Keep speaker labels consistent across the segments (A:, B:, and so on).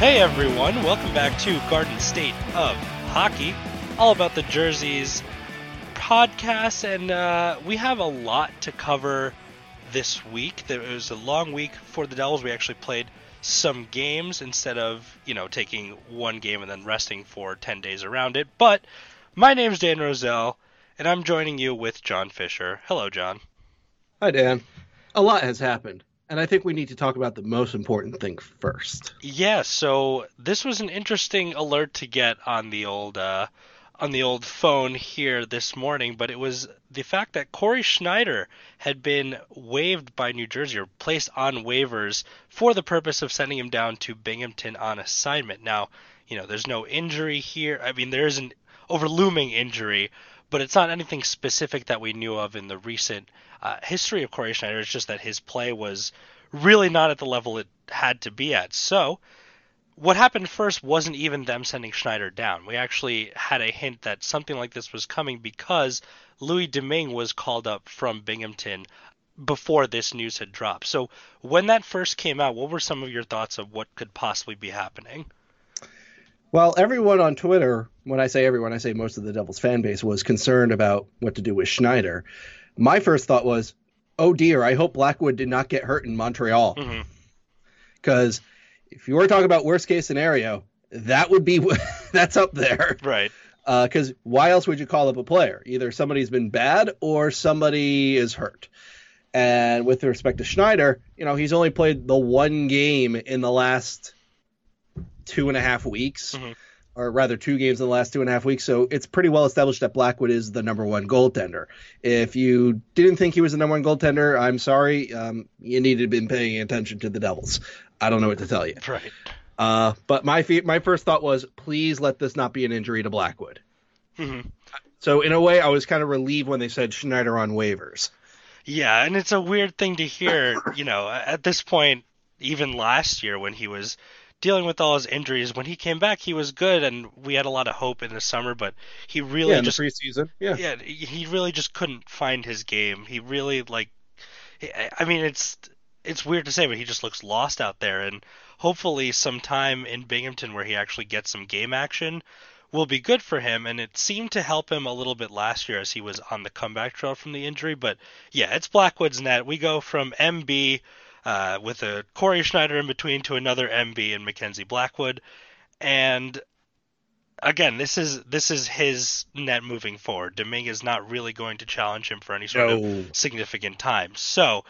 A: Hey everyone, welcome back to Garden State of Hockey, all about the jerseys podcast, and uh, we have a lot to cover this week. There was a long week for the Devils. We actually played some games instead of you know taking one game and then resting for ten days around it. But my name's Dan Roselle, and I'm joining you with John Fisher. Hello, John.
B: Hi, Dan. A lot has happened, and I think we need to talk about the most important thing first.
A: Yeah, so this was an interesting alert to get on the old uh, on the old phone here this morning, but it was the fact that Cory Schneider had been waived by New Jersey or placed on waivers for the purpose of sending him down to Binghamton on assignment. Now, you know, there's no injury here. I mean, there is an overlooming injury, but it's not anything specific that we knew of in the recent uh, history of Cory Schneider. It's just that his play was really not at the level it had to be at. So, what happened first wasn't even them sending Schneider down. We actually had a hint that something like this was coming because Louis Domingue was called up from Binghamton before this news had dropped. So, when that first came out, what were some of your thoughts of what could possibly be happening?
B: Well, everyone on Twitter, when I say everyone, I say most of the Devils fan base, was concerned about what to do with Schneider. My first thought was, oh dear, I hope Blackwood did not get hurt in Montreal.
A: Mhm.
B: Because if you were talking about worst case scenario, that would be that's up there.
A: Right.
B: Because why else would you call up a player? Either somebody's been bad or somebody is hurt. And with respect to Schneider, you know, he's only played the one game in the last two and a half weeks,
A: Mhm.
B: or rather, two games in the last two and a half weeks. So it's pretty well established that Blackwood is the number one goaltender. If you didn't think he was the number one goaltender, I'm sorry. Um, you needed to have been paying attention to the Devils. I don't know what to tell you.
A: Right.
B: Uh, but my fe- my first thought was, please let this not be an injury to Blackwood.
A: Mhm.
B: So in a way, I was kind of relieved when they said Schneider on waivers.
A: Yeah, and it's a weird thing to hear, you know, at this point, even last year when he was dealing with all his injuries, when he came back, he was good, and we had a lot of hope in the summer, but he really
B: yeah, in
A: just
B: the preseason. Yeah.
A: yeah, he really just couldn't find his game. He really like, I mean, it's it's weird to say, but he just looks lost out there. And hopefully, some time in Binghamton where he actually gets some game action will be good for him. And it seemed to help him a little bit last year as he was on the comeback trail from the injury. But yeah, it's Blackwood's net. We go from MB. Uh, with a Cory Schneider in between to another MB and Mackenzie Blackwood, and again, this is this is his net moving forward. Domingue is not really going to challenge him for any sort
B: No.
A: of significant time. So,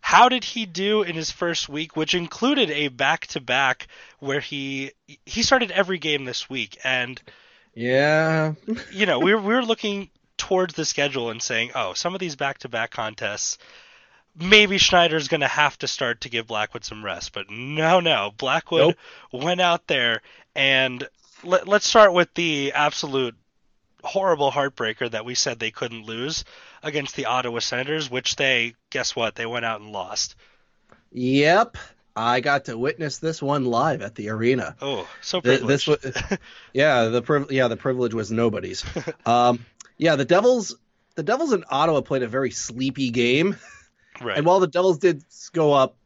A: how did he do in his first week, which included a back-to-back where he he started every game this week, and
B: Yeah.
A: you know we were, we were looking towards the schedule and saying, oh, some of these back-to-back contests. Maybe Schneider's going to have to start to give Blackwood some rest, but no, no. Blackwood went out there and let, let's start with the absolute horrible heartbreaker that we said they couldn't lose against the Ottawa Senators, which they guess what they went out and lost.
B: Yep. I got to witness this one live at the arena.
A: Oh, so privileged.
B: this was, yeah, the priv- yeah the privilege was nobody's. um, yeah, the Devils, the Devils in Ottawa played a very sleepy game,
A: right.
B: and while the Devils did go up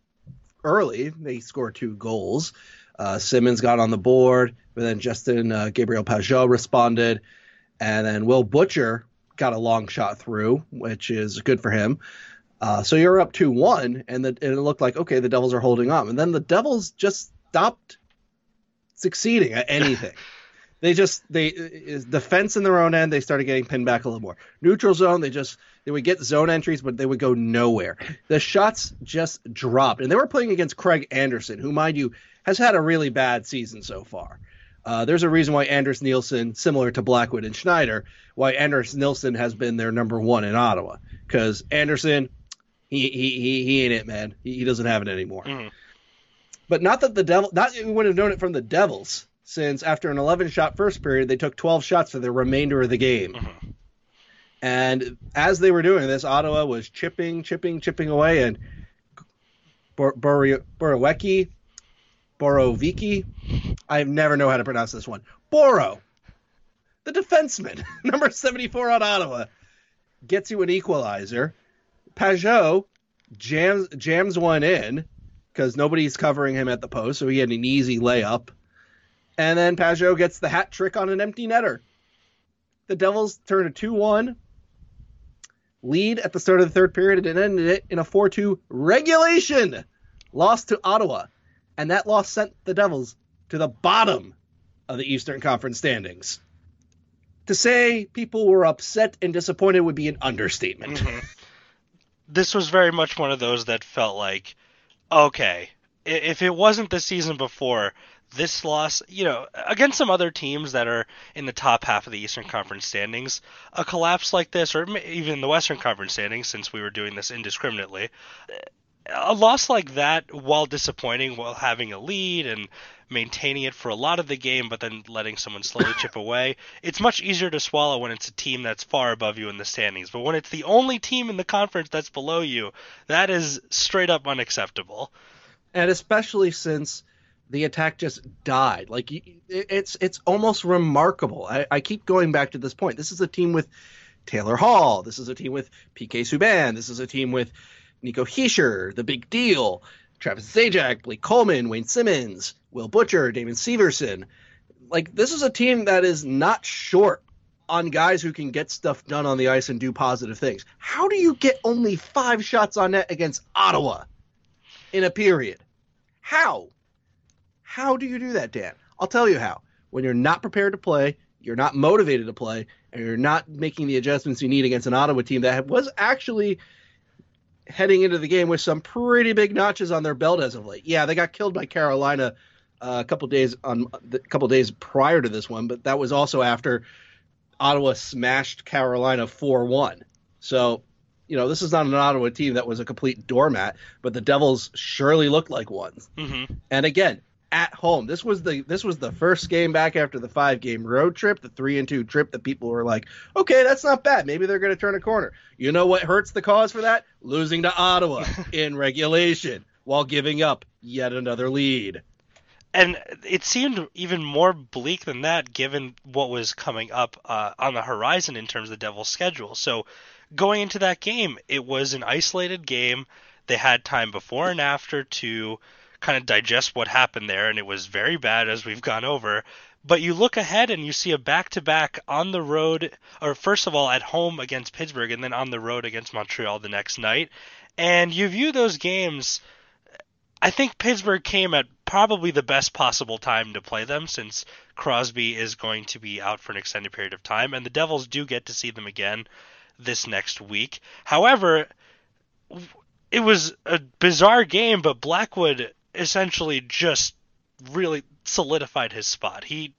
B: early, they scored two goals. Uh, Simmonds got on the board, but then Justin uh, Gabriel Pageau responded, and then Will Butcher got a long shot through, which is good for him. Uh, so you're up two one, and, and it looked like okay, the Devils are holding on, and then the Devils just stopped succeeding at anything. they just they is defense in their own end. They started getting pinned back a little more. Neutral zone, they just they would get zone entries, but they would go nowhere. The shots just dropped, and they were playing against Craig Anderson, who, mind you, has had a really bad season so far. Uh, there's a reason why Anders Nilsson, similar to Blackwood and Schneider, why Anders Nilsson has been their number one in Ottawa. Because Anderson, he he he, he ain't it, man. He, he doesn't have it anymore.
A: Mhm.
B: But not that the devil, not that we would have known it from the Devils, since after an 11 shot first period, they took 12 shots for the remainder of the game.
A: Mhm.
B: And as they were doing this, Ottawa was chipping, chipping, chipping away, and Bor- Bor- Borowiecki, I never know how to pronounce this one. Boro, the defenseman, number 74 on Ottawa, gets you an equalizer. Pageau jams jams one in because nobody's covering him at the post, so he had an easy layup. And then Pageau gets the hat trick on an empty netter. The Devils turn a 2 1 lead at the start of the third period and ended it in a 4 2 regulation loss to Ottawa. And that loss sent the Devils to the bottom of the Eastern Conference standings. To say people were upset and disappointed would be an understatement.
A: Mhm. This was very much one of those that felt like, okay, if it wasn't the season before, this loss, you know, against some other teams that are in the top half of the Eastern Conference standings, a collapse like this, or even the Western Conference standings, since we were doing this indiscriminately, a loss like that, while disappointing, while having a lead and maintaining it for a lot of the game, but then letting someone slowly chip away, it's much easier to swallow when it's a team that's far above you in the standings. But when it's the only team in the conference that's below you, that is straight up unacceptable.
B: and especially since the attack just died. Like it's it's almost remarkable. I, I keep going back to this point. This is a team with Taylor Hall. This is a team with PK Subban. This is a team with Nico Hischier, the big deal, Travis Zajac, Blake Coleman, Wayne Simmonds, Will Butcher, Damon Severson. Like this is a team that is not short on guys who can get stuff done on the ice and do positive things. How do you get only five shots on net against Ottawa in a period? How? How do you do that, Dan? I'll tell you how. When you're not prepared to play, you're not motivated to play, and you're not making the adjustments you need against an Ottawa team that was actually heading into the game with some pretty big notches on their belt as of late. Yeah, they got killed by Carolina uh, a couple days on a couple days prior to this one, but that was also after Ottawa smashed Carolina 4-1. So, you know, this is not an Ottawa team that was a complete doormat, but the Devils surely looked like one.
A: hmm
B: And again, at home. This was the this was the first game back after the five game road trip, the three and two trip that people were like, okay, that's not bad. Maybe they're going to turn a corner. You know what hurts the cause for that? Losing to Ottawa in regulation while giving up yet another lead.
A: And it seemed even more bleak than that, given what was coming up uh, on the horizon in terms of the Devils' schedule. So, going into that game, it was an isolated game. They had time before and after to kind of digest what happened there, and it was very bad as we've gone over. But you look ahead and you see a back to back on the road, or first of all at home against Pittsburgh, and then on the road against Montreal the next night. And you view those games. I think Pittsburgh came at probably the best possible time to play them since Crosby is going to be out for an extended period of time, and the Devils do get to see them again this next week. However, it was a bizarre game, but Blackwood essentially just really solidified his spot. He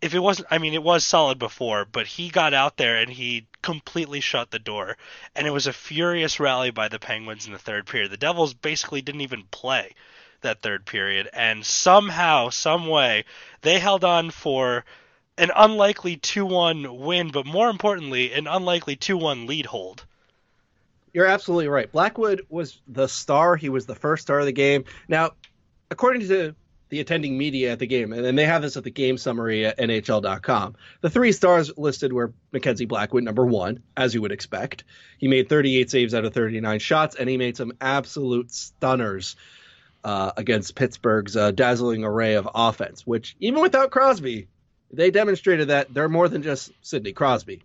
A: if it wasn't I mean it was solid before, but he got out there and he completely shut the door. And it was a furious rally by the Penguins in the third period. The Devils basically didn't even play that third period and somehow, some way, they held on for an unlikely 2-1 win, but more importantly, an unlikely 2-1 lead hold.
B: You're absolutely right. Blackwood was the star. He was the first star of the game. Now, according to the attending media at the game, and they have this at the game summary at NHL.com, the three stars listed were Mackenzie Blackwood, number one, as you would expect. He made 38 saves out of 39 shots, and he made some absolute stunners uh, against Pittsburgh's uh, dazzling array of offense, which, even without Crosby, they demonstrated that they're more than just Sidney Crosby.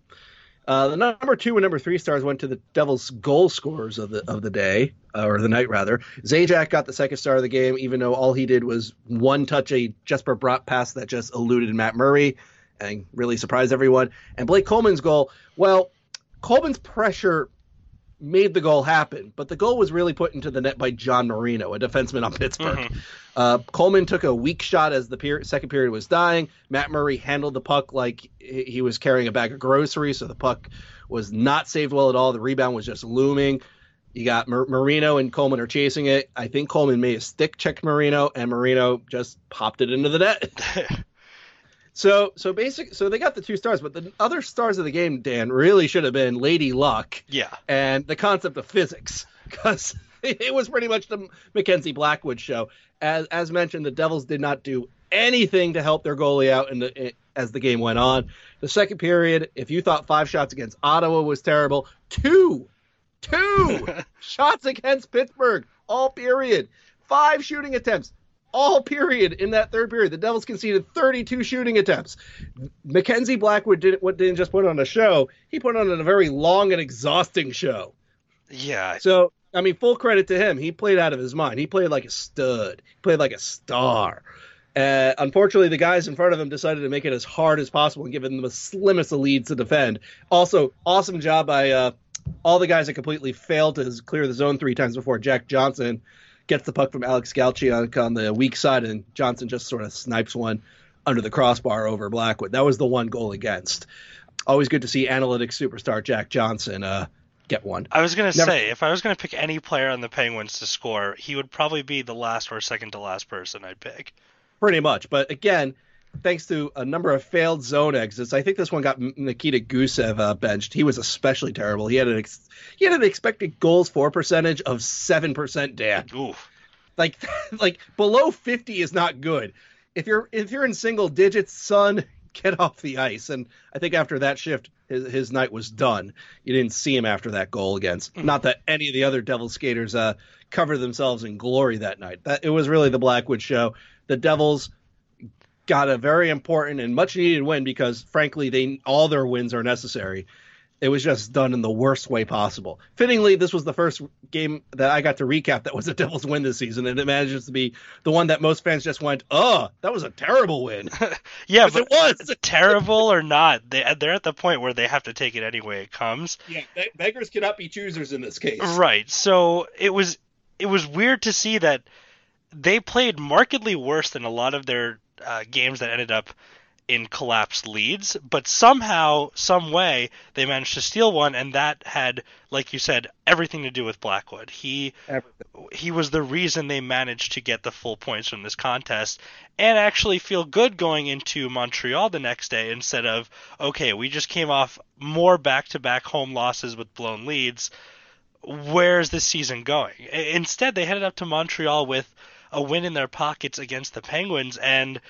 B: Uh, the number two and number three stars went to the Devils' goal scorers of the of the day uh, or the night rather. Zajac got the second star of the game, even though all he did was one touch a Jesper Bratt pass that just eluded Matt Murray and really surprised everyone. And Blake Coleman's goal, well, Coleman's pressure made the goal happen, but the goal was really put into the net by John Marino, a defenseman on Pittsburgh.
A: Mhm.
B: Uh, Coleman took a weak shot as the per- second period was dying. Matt Murray handled the puck like he was carrying a bag of groceries, so the puck was not saved well at all. The rebound was just looming. You got Mar- Marino and Coleman are chasing it. I think Coleman may have stick checked Marino, and Marino just popped it into the net. so, so basic. So they got the two stars, but the other stars of the game, Dan, really should have been Lady Luck
A: yeah.
B: and the concept of physics, because it was pretty much the Mackenzie Blackwood show. As as mentioned, the Devils did not do anything to help their goalie out in the eh, as the game went on. The second period, if you thought five shots against Ottawa was terrible, two, two shots against Pittsburgh, all period. Five shooting attempts, all period in that third period. The Devils conceded 32 shooting attempts. Mackenzie Blackwood didn't what didn't just put on a show; he put on a very long and exhausting show.
A: Yeah.
B: So I mean, full credit to him. He played out of his mind. He played like a stud. He played like a star. Uh, unfortunately, the guys in front of him decided to make it as hard as possible and give them the slimmest of leads to defend. Also, awesome job by uh, all the guys that completely failed to clear the zone three times before Jack Johnson gets the puck from Alex Galchenyuk on the weak side, and Johnson just sort of snipes one under the crossbar over Blackwood. That was the one goal against. Always good to see analytics superstar Jack Johnson uh, get one.
A: I was gonna
B: Never-
A: say if I was gonna pick any player on the Penguins to score, he would probably be the last or second to last person I'd pick.
B: pretty much. But again, thanks to a number of failed zone exits, I think this one got Nikita Gusev uh, benched. He was especially terrible. He had an ex- he had an expected goals for percentage of seven percent. Dan,
A: Ooh.
B: like like below fifty is not good. If you're if you're in single digits, son, get off the ice. And I think after that shift, his, his night was done. You didn't see him after that goal against. Not that any of the other Devil skaters uh, covered themselves in glory that night. That it was really the Blackwood show. The Devils got a very important and much needed win because frankly they all their wins are necessary. It was just done in the worst way possible. Fittingly, this was the first game that I got to recap that was a Devils win this season, and it manages to be the one that most fans just went, "Oh, that was a terrible win."
A: yeah, but
B: it was.
A: terrible or not, they they're at the point where they have to take it any way it comes.
B: Yeah, be- beggars cannot be choosers in this case.
A: Right. So it was it was weird to see that they played markedly worse than a lot of their uh, games that ended up in collapsed leads, but somehow, some way, they managed to steal one, and that had, like you said, everything to do with Blackwood. He
B: Everything.
A: he was the reason they managed to get the full points from this contest and actually feel good going into Montreal the next day instead of okay, we just came off more back-to-back home losses with blown leads. Where's this season going? Instead, they headed up to Montreal with a win in their pockets against the Penguins and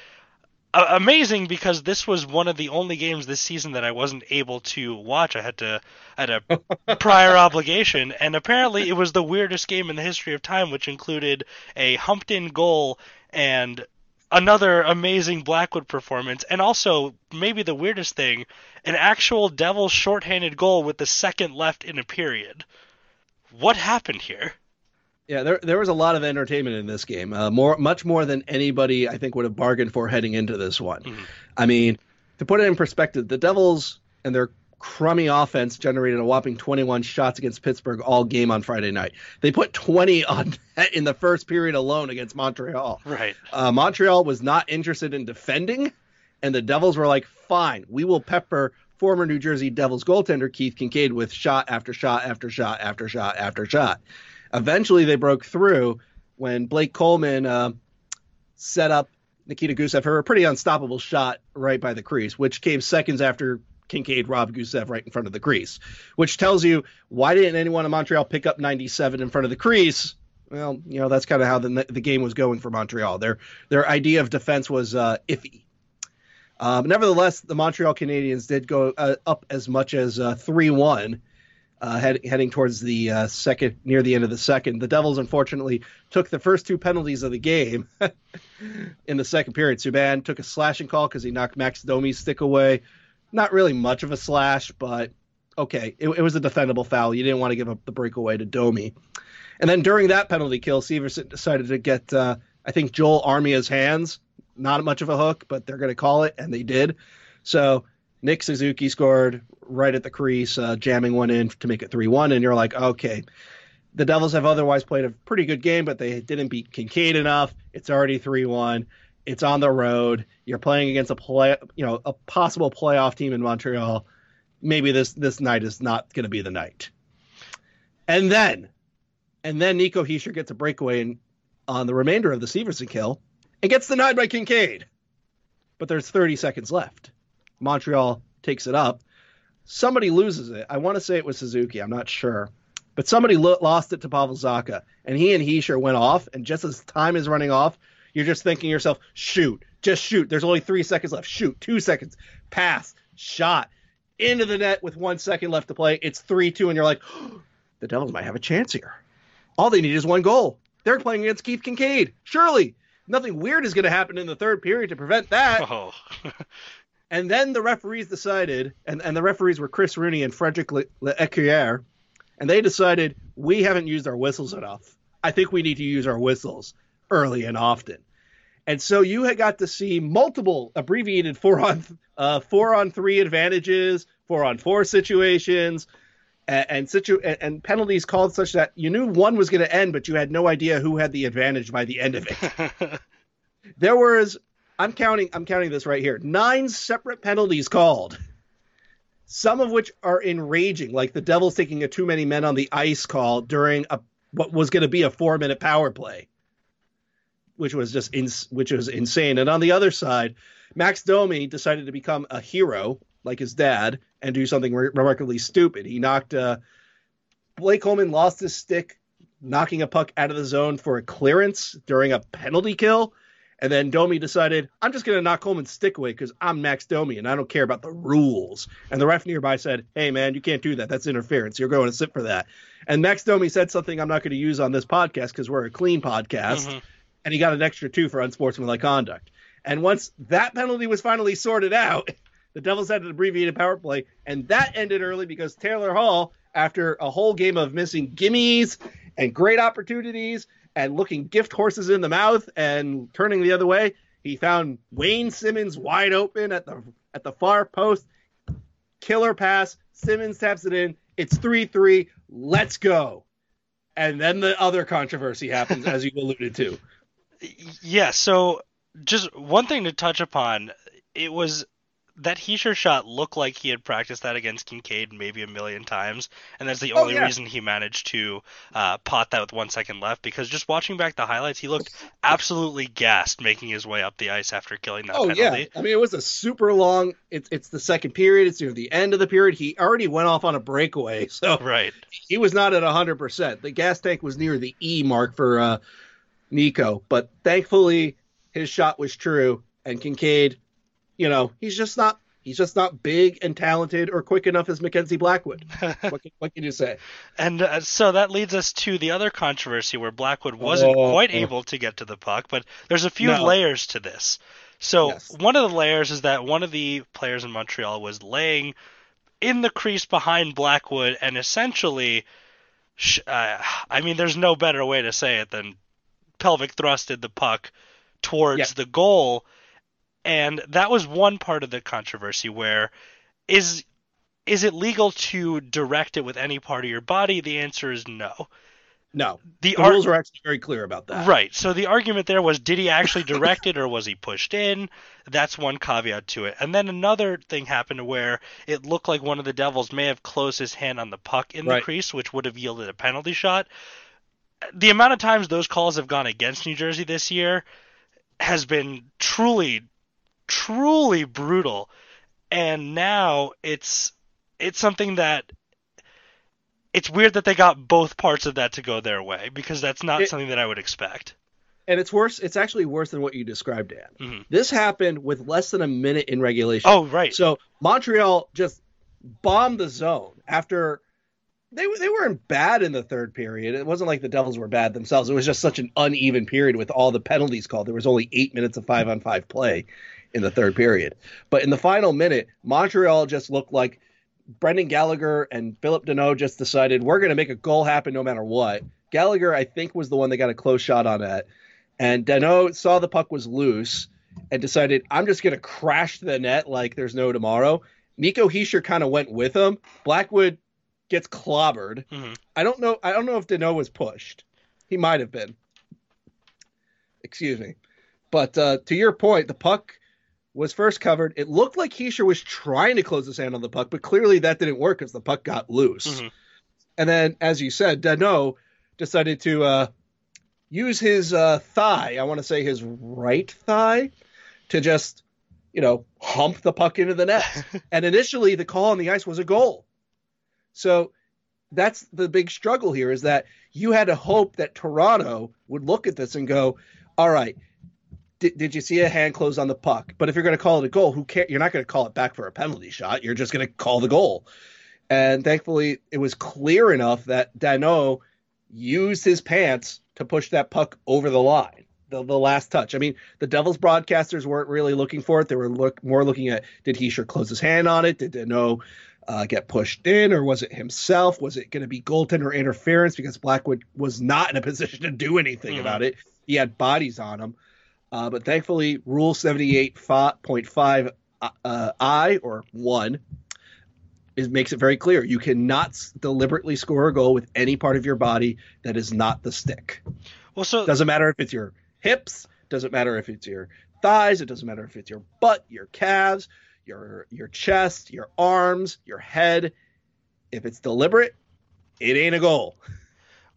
A: uh, amazing because this was one of the only games this season that I wasn't able to watch. I had to I had a prior obligation, and apparently it was the weirdest game in the history of time, which included a humped-in goal and another amazing Blackwood performance, and also maybe the weirdest thing, an actual Devils shorthanded goal with the second left in a period. What happened here?
B: Yeah, there there was a lot of entertainment in this game. Uh, more, much more than anybody I think would have bargained for heading into this one. I mean, to put it in perspective, the Devils and their crummy offense generated a whopping 21 shots against Pittsburgh all game on Friday night. They put 20 on in the first period alone against Montreal.
A: Right.
B: Uh, Montreal was not interested in defending, and the Devils were like, "Fine, we will pepper." Former New Jersey Devils goaltender Keith Kinkaid with shot after shot after shot after shot after shot. Eventually, they broke through when Blake Coleman uh, set up Nikita Gusev for a pretty unstoppable shot right by the crease, which came seconds after Kinkaid robbed Gusev right in front of the crease, which tells you why didn't anyone in Montreal pick up 97 in front of the crease? Well, you know that's kind of how the the game was going for Montreal. Their their idea of defense was uh, iffy. Um, nevertheless, the Montreal Canadiens did go uh, up as much as three one uh, head, heading towards the uh, second, near the end of the second. The Devils, unfortunately, took the first two penalties of the game in the second period. Subban took a slashing call because he knocked Max Domi's stick away. Not really much of a slash, but okay, it, it was a defendable foul. You didn't want to give up the breakaway to Domi. And then during that penalty kill, Severson decided to get, uh, I think, Joel Armia's hands. Not much of a hook, but they're going to call it, and they did. So Nick Suzuki scored right at the crease, uh, jamming one in to make it 3 1. And you're like, okay, the Devils have otherwise played a pretty good game, but they didn't beat Kinkaid enough. It's already 3 1. It's on the road. You're playing against a play, you know, a possible playoff team in Montreal. Maybe this this night is not going to be the night. And then And then Nico Hischier gets a breakaway in, on the remainder of the Severson kill and gets denied by Kinkaid. But there's 30 seconds left. Montreal takes it up. Somebody loses it. I want to say it was Suzuki. I'm not sure. But somebody lo- lost it to Pavel Zacha, and he and Hischier went off. And just as time is running off, you're just thinking to yourself, shoot, just shoot. There's only three seconds left. Shoot, two seconds, pass, shot, into the net with one second left to play. It's 3 2, and you're like, oh, the Devils might have a chance here. All they need is one goal. They're playing against Keith Kinkaid. Surely nothing weird is going to happen in the third period to prevent that.
A: Oh.
B: and then the referees decided, and, and the referees were Chris Rooney and Frederick Le- Lecuyer, and they decided we haven't used our whistles enough. I think we need to use our whistles early and often. And so you had got to see multiple abbreviated four on uh, four on three advantages, four on four situations, and and, situ- and penalties called such that you knew one was going to end, but you had no idea who had the advantage by the end of it. there was I'm counting I'm counting this right here nine separate penalties called some of which are enraging, like the Devils taking a too many men on the ice call during a what was going to be a four minute power play, which was just in, which was insane. And on the other side, Max Domi decided to become a hero like his dad and do something re- remarkably stupid. He knocked uh, Blake Coleman lost his stick, knocking a puck out of the zone for a clearance during a penalty kill. And then Domi decided, I'm just going to knock Coleman's stick away because I'm Max Domi and I don't care about the rules. And the ref nearby said, Hey, man, you can't do that. That's interference. You're going to sit for that. And Max Domi said something I'm not going to use on this podcast because we're a clean podcast. Mm-hmm. And he got an extra two for unsportsmanlike conduct. And once that penalty was finally sorted out, the Devils had an abbreviated power play. And that ended early because Taylor Hall, after a whole game of missing gimmies and great opportunities, and looking gift horses in the mouth and turning the other way. He found Wayne Simmonds wide open at the at the far post. Killer pass. Simmonds taps it in. It's 3 3. Let's go. And then the other controversy happens, as you alluded to.
A: Yeah. So, just one thing to touch upon it was that Hischier shot looked like he had practiced that against Kinkaid maybe a million times, and that's the
B: Oh,
A: only
B: yeah.
A: reason he managed to uh, pot that with one second left. Because just watching back the highlights, he looked absolutely gassed making his way up the ice after killing that
B: Oh
A: penalty.
B: yeah, I mean it was a super long. It's it's the second period. It's near the end of the period. He already went off on a breakaway, so
A: Right.
B: he was not at hundred percent. The gas tank was near the E mark for uh, Nico, but thankfully his shot was true. And Kinkaid, you know, he's just not he's just not big and talented or quick enough as Mackenzie Blackwood. what, can, what can you say?
A: And uh, so that leads us to the other controversy where Blackwood wasn't
B: Oh.
A: quite able to get to the puck, but there's a few
B: No.
A: layers to this. So
B: Yes.
A: one of the layers is that one of the players in Montreal was laying in the crease behind Blackwood and essentially uh, I mean, there's no better way to say it than pelvic thrusted the puck towards
B: Yeah.
A: the goal. And that was one part of the controversy where is is it legal to direct it with any part of your body? The answer is no.
B: No,
A: The,
B: the
A: ar-
B: rules are actually very clear about that.
A: Right. So the argument there was did he actually direct it or was he pushed in? That's one caveat to it. And then another thing happened where it looked like one of the Devils may have closed his hand on the puck in the crease, which would have yielded a penalty shot. The amount of times those calls have gone against New Jersey this year has been truly, truly brutal. And now it's it's something that it's weird that they got both parts of that to go their way because that's not
B: It-
A: something that I would expect.
B: And it's worse. It's actually worse than what you described, Dan.
A: Mhm.
B: This happened with less than a minute in regulation.
A: Oh, right.
B: So Montreal just bombed the zone after they they weren't bad in the third period. It wasn't like the Devils were bad themselves. It was just such an uneven period with all the penalties called. There was only eight minutes of five on five play in the third period. But in the final minute, Montreal just looked like Brendan Gallagher and Phillip Danault just decided we're going to make a goal happen no matter what. Gallagher, I think, was the one that got a close shot on that. And Danault saw the puck was loose and decided, I'm just going to crash the net like there's no tomorrow. Nico Hischier kind of went with him. Blackwood gets clobbered.
A: Mhm.
B: I don't know. I don't know if Danault was pushed. He might have been. Excuse me. But uh, to your point, the puck was first covered. It looked like Hischier was trying to close his hand on the puck, but clearly that didn't work because the puck got loose.
A: Mhm.
B: And then, as you said, Danault decided to uh, use his uh, thigh, I want to say his right thigh, to just, you know, hump the puck into the net. and initially, the call on the ice was a goal. So that's the big struggle here is that you had to hope that Toronto would look at this and go, all right, did, did you see a hand close on the puck? But if you're going to call it a goal, who care? You're not going to call it back for a penalty shot. You're just going to call the goal. And thankfully, it was clear enough that Danault used his pants to push that puck over the line. The, the last touch. I mean, the Devils broadcasters weren't really looking for it. They were look more looking at did he sure close his hand on it? Did Danault uh, get pushed in, or was it himself? Was it going to be goaltender interference because Blackwood was not in a position to do anything
A: Mhm.
B: about it? He had bodies on him. Uh, but thankfully, Rule 78.5 uh, I or 1 is makes it very clear. You cannot s- deliberately score a goal with any part of your body that is not the stick.
A: Well, so
B: Doesn't matter if it's your hips, doesn't matter if it's your thighs, it doesn't matter if it's your butt, your calves, your your chest, your arms, your head. If it's deliberate, it ain't a goal.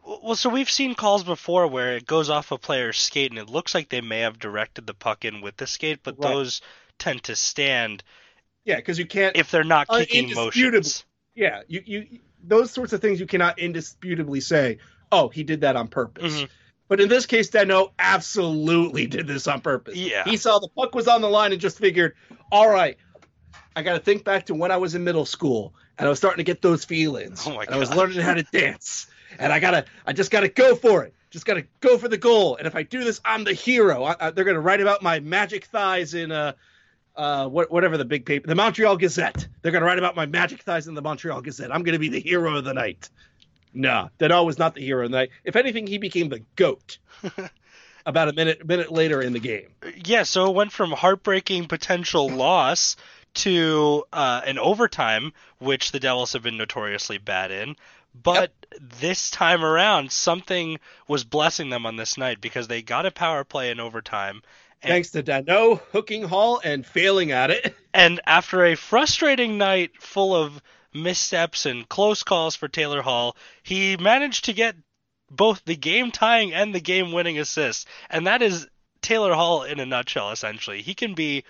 A: Well, so we've seen calls before where it goes off a player's skate and it looks like they may have directed the puck in with the skate, but
B: Right.
A: those tend to stand
B: Yeah, because you can't
A: if they're not kicking motions.
B: Yeah, you, you those sorts of things you cannot indisputably say, oh, he did that on purpose.
A: Mhm.
B: But in this case, Danault absolutely did this on purpose.
A: Yeah.
B: He saw the puck was on the line and just figured, all right, I got to think back to when I was in middle school and I was starting to get those feelings.
A: Oh my
B: and I was learning how to dance. And I gotta, I just gotta go for it. Just gotta go for the goal. And if I do this, I'm the hero. I, I, they're gonna write about my magic thighs in uh, uh, what, whatever the big paper, the Montreal Gazette. They're gonna write about my magic thighs in the Montreal Gazette. I'm gonna be the hero of the night. No, Danault was not the hero of the night. If anything, he became the goat. about a minute, minute later in the game.
A: Yeah, so it went from heartbreaking potential loss to uh, an overtime, which the Devils have been notoriously bad in. But this time around, something was blessing them on this night because they got a power play in overtime. And,
B: Thanks to Danault hooking Hall and failing at it.
A: and after a frustrating night full of missteps and close calls for Taylor Hall, he managed to get both the game tying and the game winning assist. And that is Taylor Hall in a nutshell, essentially. He can be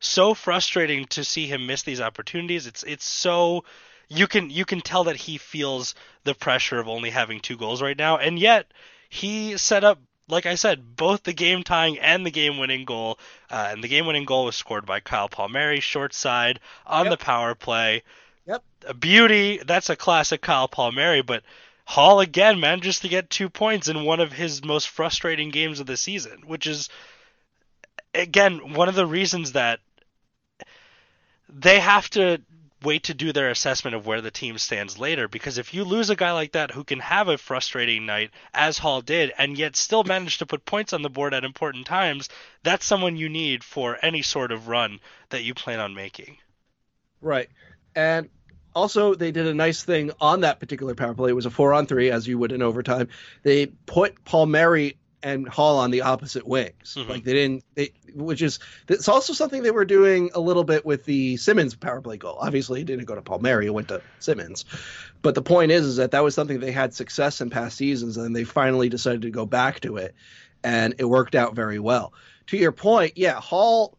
A: so frustrating to see him miss these opportunities. It's it's so you can you can tell that he feels the pressure of only having two goals right now, and yet he set up like I said, both the game tying and the game winning goal. Uh, and the game winning goal was scored by Kyle Palmieri, short side on
B: Yep.
A: the power play.
B: Yep.
A: A beauty. That's a classic Kyle Palmieri, but Hall again manages to get two points in one of his most frustrating games of the season, which is again one of the reasons that they have to wait to do their assessment of where the team stands later because if you lose a guy like that who can have a frustrating night as Hall did and yet still manage to put points on the board at important times that's someone you need for any sort of run that you plan on making
B: Right. And also, they did a nice thing on that particular power play. It was a four on three, as you would in overtime. They put Palmieri and Hall on the opposite wings.
A: Mhm.
B: Like they didn't, they, which is, it's also something they were doing a little bit with the Simmonds power play goal. Obviously, it didn't go to Palmieri, it went to Simmonds. But the point is, is that that was something they had success in past seasons, and they finally decided to go back to it, and it worked out very well. To your point, yeah, Hall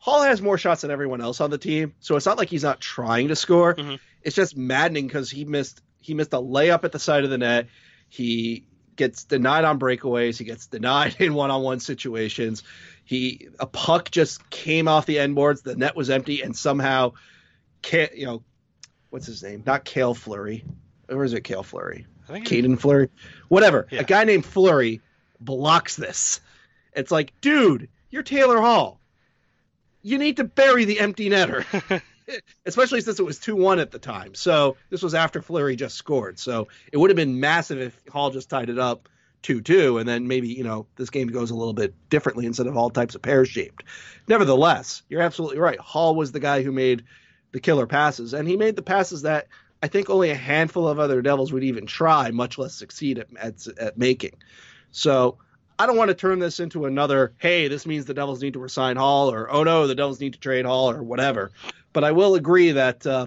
B: Hall has more shots than everyone else on the team, so it's not like he's not trying to score.
A: Mhm.
B: It's just maddening because he missed he missed a layup at the side of the net. He gets denied on breakaways. He gets denied in one-on-one situations. He a puck just came off the end boards. The net was empty, and somehow, Ka- you know, what's his name? Not Cale Fleury. Or is it Cale Fleury?
A: I think
B: Caden Fleury, whatever.
A: Yeah.
B: A guy named Fleury blocks this. It's like, dude, you're Taylor Hall. You need to bury the empty netter, especially since it was 2 1 at the time. So this was after Fleury just scored. So it would have been massive if Hall just tied it up 2 2, and then maybe, you know, this game goes a little bit differently instead of all types of pear shaped. Nevertheless, you're absolutely right. Hall was the guy who made the killer passes, and he made the passes that I think only a handful of other Devils would even try, much less succeed at, at, at making. So I don't want to turn this into another, hey, this means the Devils need to resign Hall, or oh no, the Devils need to trade Hall, or whatever. But I will agree that uh,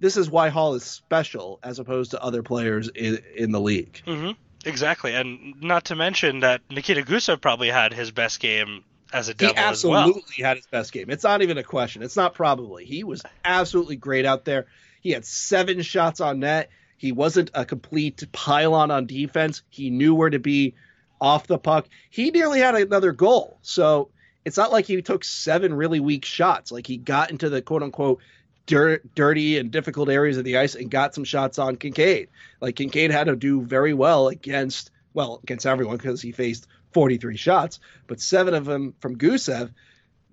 B: this is why Hall is special as opposed to other players in, in the league.
A: hmm Exactly, and not to mention that Nikita Gusev probably had his best game as a
B: He
A: devil as well.
B: absolutely had his best game. It's not even a question. It's not probably. He was absolutely great out there. He had seven shots on net. He wasn't a complete pylon on defense. He knew where to be off the puck. He nearly had another goal. So it's not like he took seven really weak shots. Like he got into the quote unquote dirt, dirty and difficult areas of the ice and got some shots on Kinkaid. Like Kinkaid had to do very well against, well, against everyone because he faced 43 shots, but seven of them from Gusev,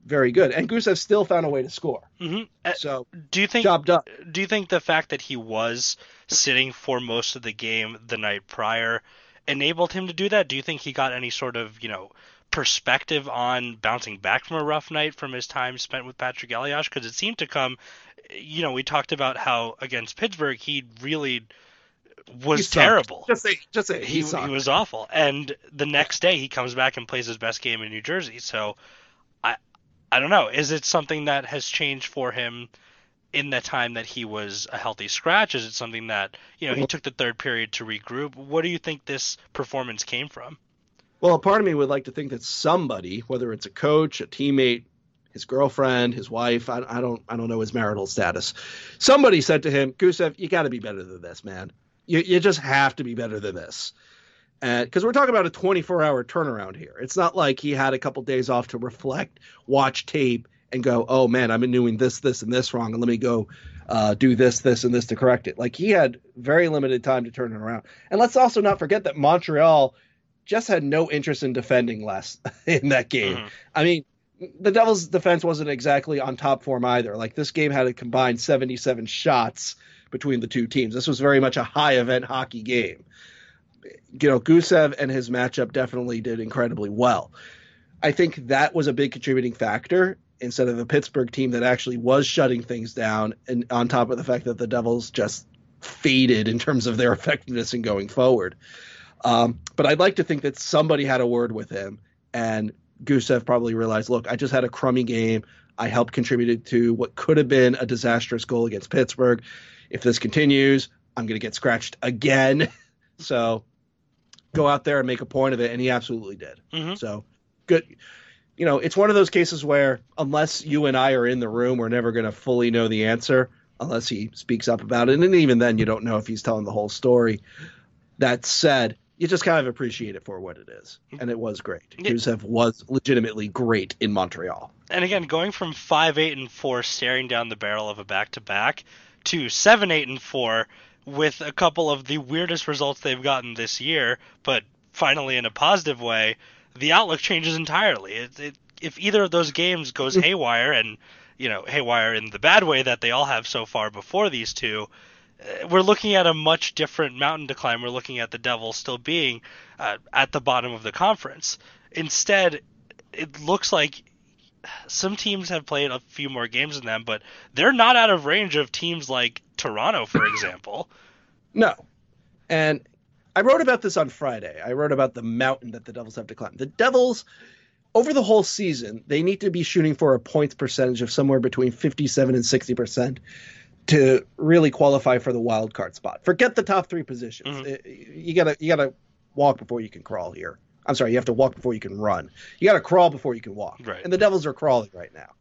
B: very good. And Gusev still found a way to score.
A: hmm
B: So
A: Do you think
B: job done.
A: do you think the fact that he was sitting for most of the game the night prior enabled him to do that? Do you think he got any sort of, you know, perspective on bouncing back from a rough night from his time spent with Patrick Elias? Because it seemed to come, you know, we talked about how against Pittsburgh he really was terrible.
B: Just say, just say
A: he,
B: he,
A: he was awful. And the next day he comes back and plays his best game in New Jersey. So I I don't know. Is it something that has changed for him in the time that he was a healthy scratch? Is it something that, you know, he took the third period to regroup? What do you think this performance came from?
B: Well, a part of me would like to think that somebody, whether it's a coach, a teammate, his girlfriend, his wife, I, I don't, I don't know his marital status. Somebody said to him, Gusev, you got to be better than this, man. You, you just have to be better than this. Because we're talking about a 24 hour turnaround here, it's not like he had a couple days off to reflect, watch tape, and go, oh man, I've been doing this, this, and this wrong, and let me go uh, do this, this, and this to correct it. Like he had very limited time to turn it around. And let's also not forget that Montreal just had no interest in defending less in that game.
A: Mhm.
B: I mean, the Devils' defense wasn't exactly on top form either. Like this game had a combined 77 shots between the two teams. This was very much a high event hockey game. You know, Gusev and his matchup definitely did incredibly well. I think that was a big contributing factor instead of the Pittsburgh team that actually was shutting things down, and on top of the fact that the Devils just faded in terms of their effectiveness in going forward. Um, but I'd like to think that somebody had a word with him, and Gusev probably realized, look, I just had a crummy game. I helped contributed to what could have been a disastrous goal against Pittsburgh. If this continues, I'm going to get scratched again. so go out there and make a point of it, and he absolutely did.
A: Mhm.
B: So good. You know, it's one of those cases where unless you and I are in the room, we're never going to fully know the answer unless he speaks up about it. And even then, you don't know if he's telling the whole story. That said, you just kind of appreciate it for what it is. And it was great.
A: Yeah.
B: Was legitimately great in Montreal.
A: And again, going from five eight and four, staring down the barrel of a back to back, to seven eight and four, with a couple of the weirdest results they've gotten this year, but finally in a positive way, the outlook changes entirely. It, it, if either of those games goes mm. haywire, and you know haywire in the bad way that they all have so far before these two, we're looking at a much different mountain to climb. We're looking at the Devils still being uh, at the bottom of the conference. Instead, it looks like some teams have played a few more games than them, but they're not out of range of teams like Toronto, for example.
B: No. And I wrote about this on Friday. I wrote about the mountain that the Devils have to climb. The Devils, over the whole season, they need to be shooting for a points percentage of somewhere between 57 and 60% to really qualify for the wild card spot. Forget the top three positions.
A: Mhm.
B: You gotta you gotta walk before you can crawl here. I'm sorry, you have to walk before you can run. You gotta crawl before you can walk.
A: Right.
B: And the Devils are crawling right now.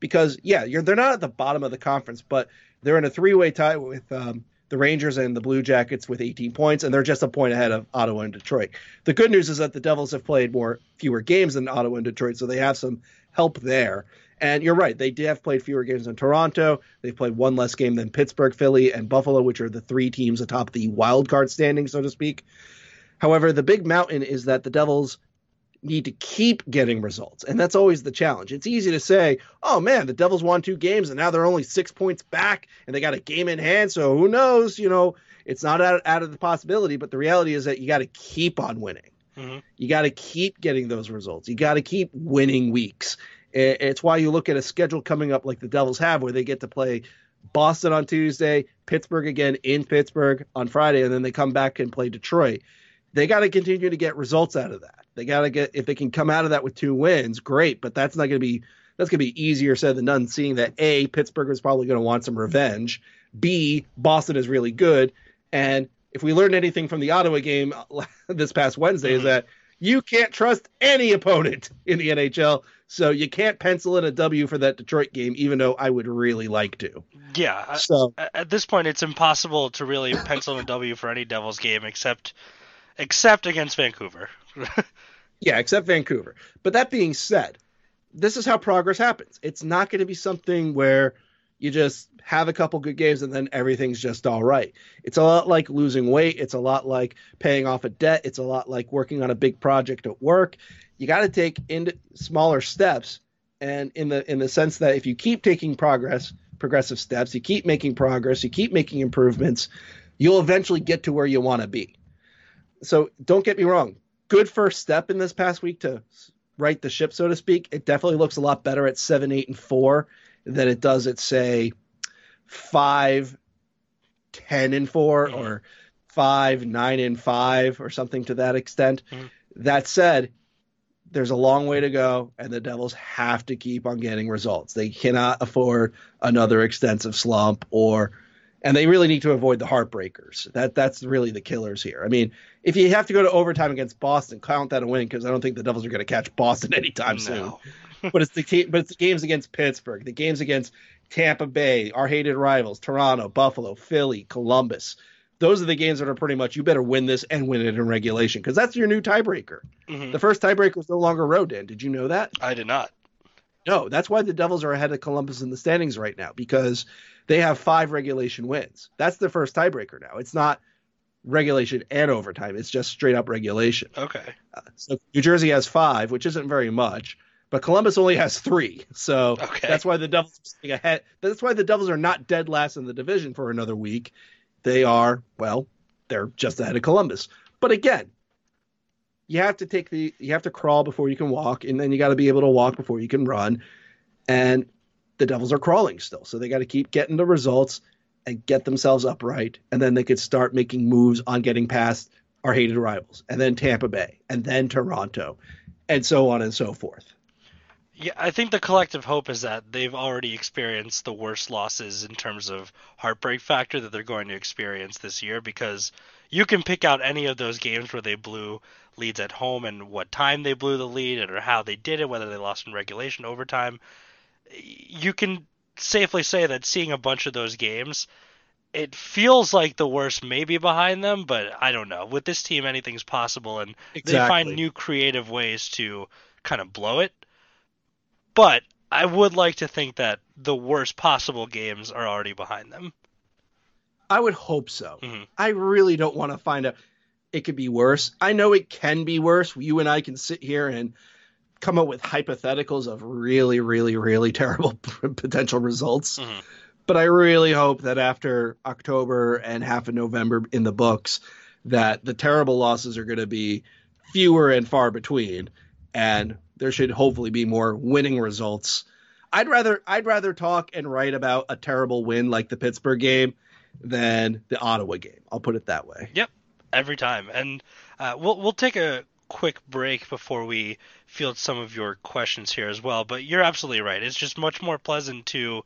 B: Because yeah, you're they're not at the bottom of the conference, but they're in a three-way tie with um, the Rangers and the Blue Jackets with 18 points, and they're just a point ahead of Ottawa and Detroit. The good news is that the Devils have played more fewer games than Ottawa and Detroit, so they have some help there. And you're right, they have played fewer games than Toronto. They've played one less game than Pittsburgh, Philly, and Buffalo, which are the three teams atop the wild card standing, so to speak. However, the big mountain is that the Devils need to keep getting results. And that's always the challenge. It's easy to say, oh man, the Devils won two games and now they're only six points back and they got a game in hand. So who knows? You know, it's not out, out of the possibility. But the reality is that you got to keep on winning.
A: Mhm.
B: You got to keep getting those results. You got to keep winning weeks. It's why you look at a schedule coming up like the Devils have, where they get to play Boston on Tuesday, Pittsburgh again in Pittsburgh on Friday, and then they come back and play Detroit. They got to continue to get results out of that. They got to get if they can come out of that with two wins, great. But that's not going to be that's going to be easier said than done. Seeing that a Pittsburgh is probably going to want some revenge, b Boston is really good, and if we learned anything from the Ottawa game this past Wednesday,
A: Mm-hmm.
B: is that you can't trust any opponent in the NHL. So you can't pencil in a W for that Detroit game, even though I would really like to.
A: Yeah.
B: So
A: at this point, it's impossible to really pencil in a W for any Devils game except except against Vancouver.
B: Yeah, except Vancouver. But that being said, this is how progress happens. It's not going to be something where you just have a couple good games and then everything's just all right. It's a lot like losing weight. It's a lot like paying off a debt. It's a lot like working on a big project at work. You got to take into smaller steps, and in the in the sense that if you keep taking progress, progressive steps, you keep making progress, you keep making improvements, you'll eventually get to where you want to be. So don't get me wrong good first step in this past week to right the ship, so to speak. It definitely looks a lot better at seven, eight, and four than it does at say five, ten, and 4 or five, nine, and five, or something to that extent.
A: Mhm.
B: That said, there's a long way to go, and the Devils have to keep on getting results. They cannot afford another extensive slump or and they really need to avoid the heartbreakers. That that's really the killers here. I mean, if you have to go to overtime against Boston, count that a win because I don't think the Devils are going to catch Boston anytime soon. But it's the te- but it's the games against Pittsburgh, the games against Tampa Bay, our hated rivals, Toronto, Buffalo, Philly, Columbus. Those are the games that are pretty much you better win this and win it in regulation because that's your new tiebreaker.
A: Mhm.
B: The first tiebreaker is no longer road. Dan, did you know that?
A: I did not.
B: No, that's why the Devils are ahead of Columbus in the standings right now because they have five regulation wins. That's the first tiebreaker now. It's not regulation and overtime. It's just straight up regulation.
A: Okay.
B: So New Jersey has five, which isn't very much, but Columbus only has three. So
A: Okay.
B: that's why the Devils are ahead. That's why the Devils are not dead last in the division for another week. They are well, they're just ahead of Columbus. But again, you have to take the you have to crawl before you can walk, and then you got to be able to walk before you can run. And the Devils are crawling still, so they got to keep getting the results and get themselves upright, and then they could start making moves on getting past our hated rivals, and then Tampa Bay, and then Toronto, and so on and so forth.
A: Yeah, I think the collective hope is that they've already experienced the worst losses in terms of heartbreak factor that they're going to experience this year because you can pick out any of those games where they blew leads at home and what time they blew the lead and or how they did it, whether they lost in regulation, overtime. You can safely say that seeing a bunch of those games, it feels like the worst may be behind them, but I don't know. With this team, anything's possible, and they find new creative ways to kind of blow it. But I would like to think that the worst possible games are already behind them.
B: I would hope so.
A: Mhm.
B: I really don't want to find out it could be worse. I know it can be worse. You and I can sit here and come up with hypotheticals of really, really, really terrible potential results.
A: Mhm.
B: But I really hope that after October and half of November in the books, that the terrible losses are going to be fewer and far between, and there should hopefully be more winning results. I'd rather I'd rather talk and write about a terrible win like the Pittsburgh game than the Ottawa game. I'll put it that way.
A: Yep, every time. And uh, we'll we'll take a quick break before we field some of your questions here as well. But you're absolutely right. It's just much more pleasant to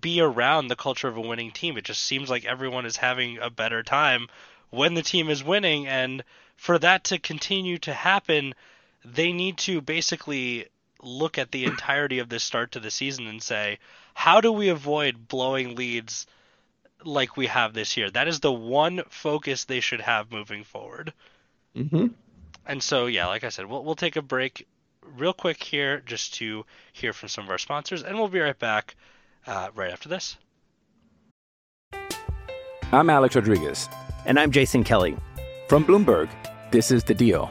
A: be around the culture of a winning team. It just seems like everyone is having a better time when the team is winning, and for that to continue to happen, they need to basically look at the entirety of this start to the season and say, how do we avoid blowing leads like we have this year? That is the one focus they should have moving forward.
B: Mm-hmm.
A: And so, yeah, like I said, we'll we'll take a break real quick here just to hear from some of our sponsors, and we'll be right back uh, right after this.
C: I'm Alex Rodriguez.
D: And I'm Jason Kelly.
C: From Bloomberg, this is The Deal.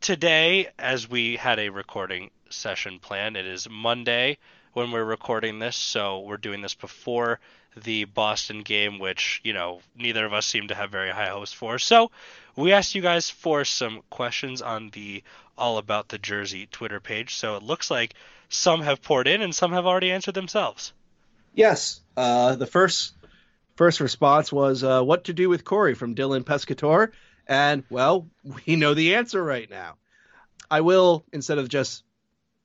A: today, as we had a recording session planned, it is Monday when we're recording this, so we're doing this before the Boston game, which, you know, neither of us seem to have very high hopes for. So we asked you guys for some questions on the All About the Jersey Twitter page. So it looks like some have poured in and some have already answered themselves.
B: Yes. Uh, the first first response was uh, what to do with Cory from Dylan Pescator. And, well, we know the answer right now. I will, instead of just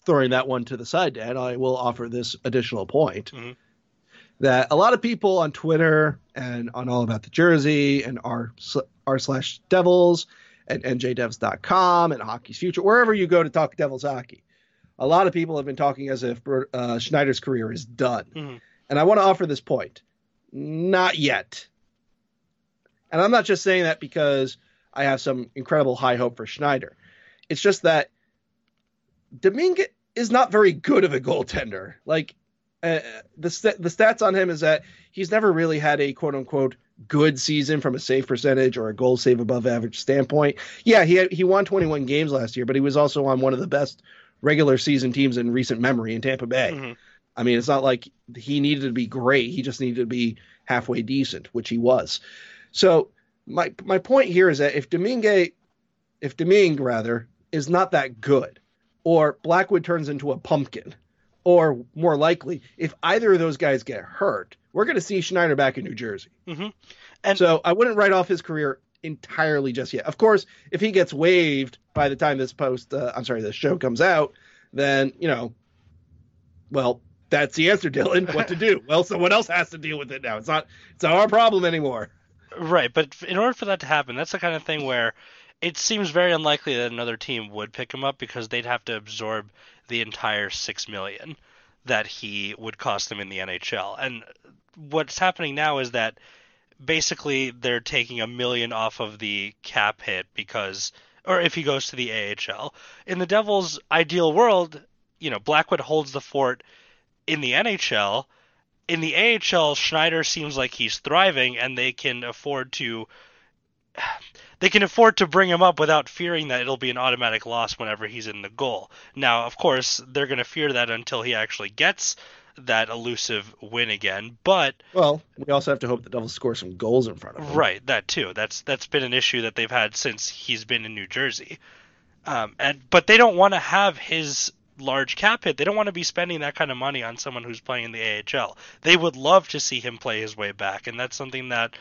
B: throwing that one to the side, Dad, I will offer this additional point
A: mm-hmm.
B: that a lot of people on Twitter and on All About the Jersey and r r slash Devils and NJDevs.com and Hockey's Future, wherever you go to talk Devils hockey, a lot of people have been talking as if uh, Schneider's career is done.
A: Mm-hmm.
B: And I want to offer this point. Not yet. And I'm not just saying that because I have some incredible high hope for Schneider. It's just that Domingue is not very good of a goaltender. Like uh, the st- the stats on him is that he's never really had a quote unquote good season from a save percentage or a goal save above average standpoint. Yeah, he had, he won 21 games last year, but he was also on one of the best regular season teams in recent memory in Tampa Bay.
A: Mm-hmm.
B: I mean, it's not like he needed to be great. He just needed to be halfway decent, which he was. So my my point here is that if Domingue, if Domingue rather, is not that good, or Blackwood turns into a pumpkin, or more likely, if either of those guys get hurt, we're going to see Schneider back in New Jersey.
A: Mm-hmm. And
B: so I wouldn't write off his career entirely just yet. Of course, if he gets waived by the time this post, uh, I'm sorry, this show comes out, then you know, well, that's the answer, Dylan. What to do? well, someone else has to deal with it now. It's not it's not our problem anymore.
A: Right, but in order for that to happen, that's the kind of thing where it seems very unlikely that another team would pick him up because they'd have to absorb the entire six million that he would cost them in the NHL. And what's happening now is that basically they're taking a million off of the cap hit because or if he goes to the AHL. In the Devils' ideal world, you know, Blackwood holds the fort in the NHL. In the AHL, Schneider seems like he's thriving and they can afford to they can afford to bring him up without fearing that it'll be an automatic loss whenever he's in the goal. Now, of course, they're going to fear that until he actually gets that elusive win again. But
B: well, we also have to hope the Devils score some goals in front of him.
A: Right, that too. That's that's been an issue that they've had since he's been in New Jersey. Um, and but they don't want to have his large cap hit. They don't want to be spending that kind of money on someone who's playing in the AHL. They would love to see him play his way back, and that's something that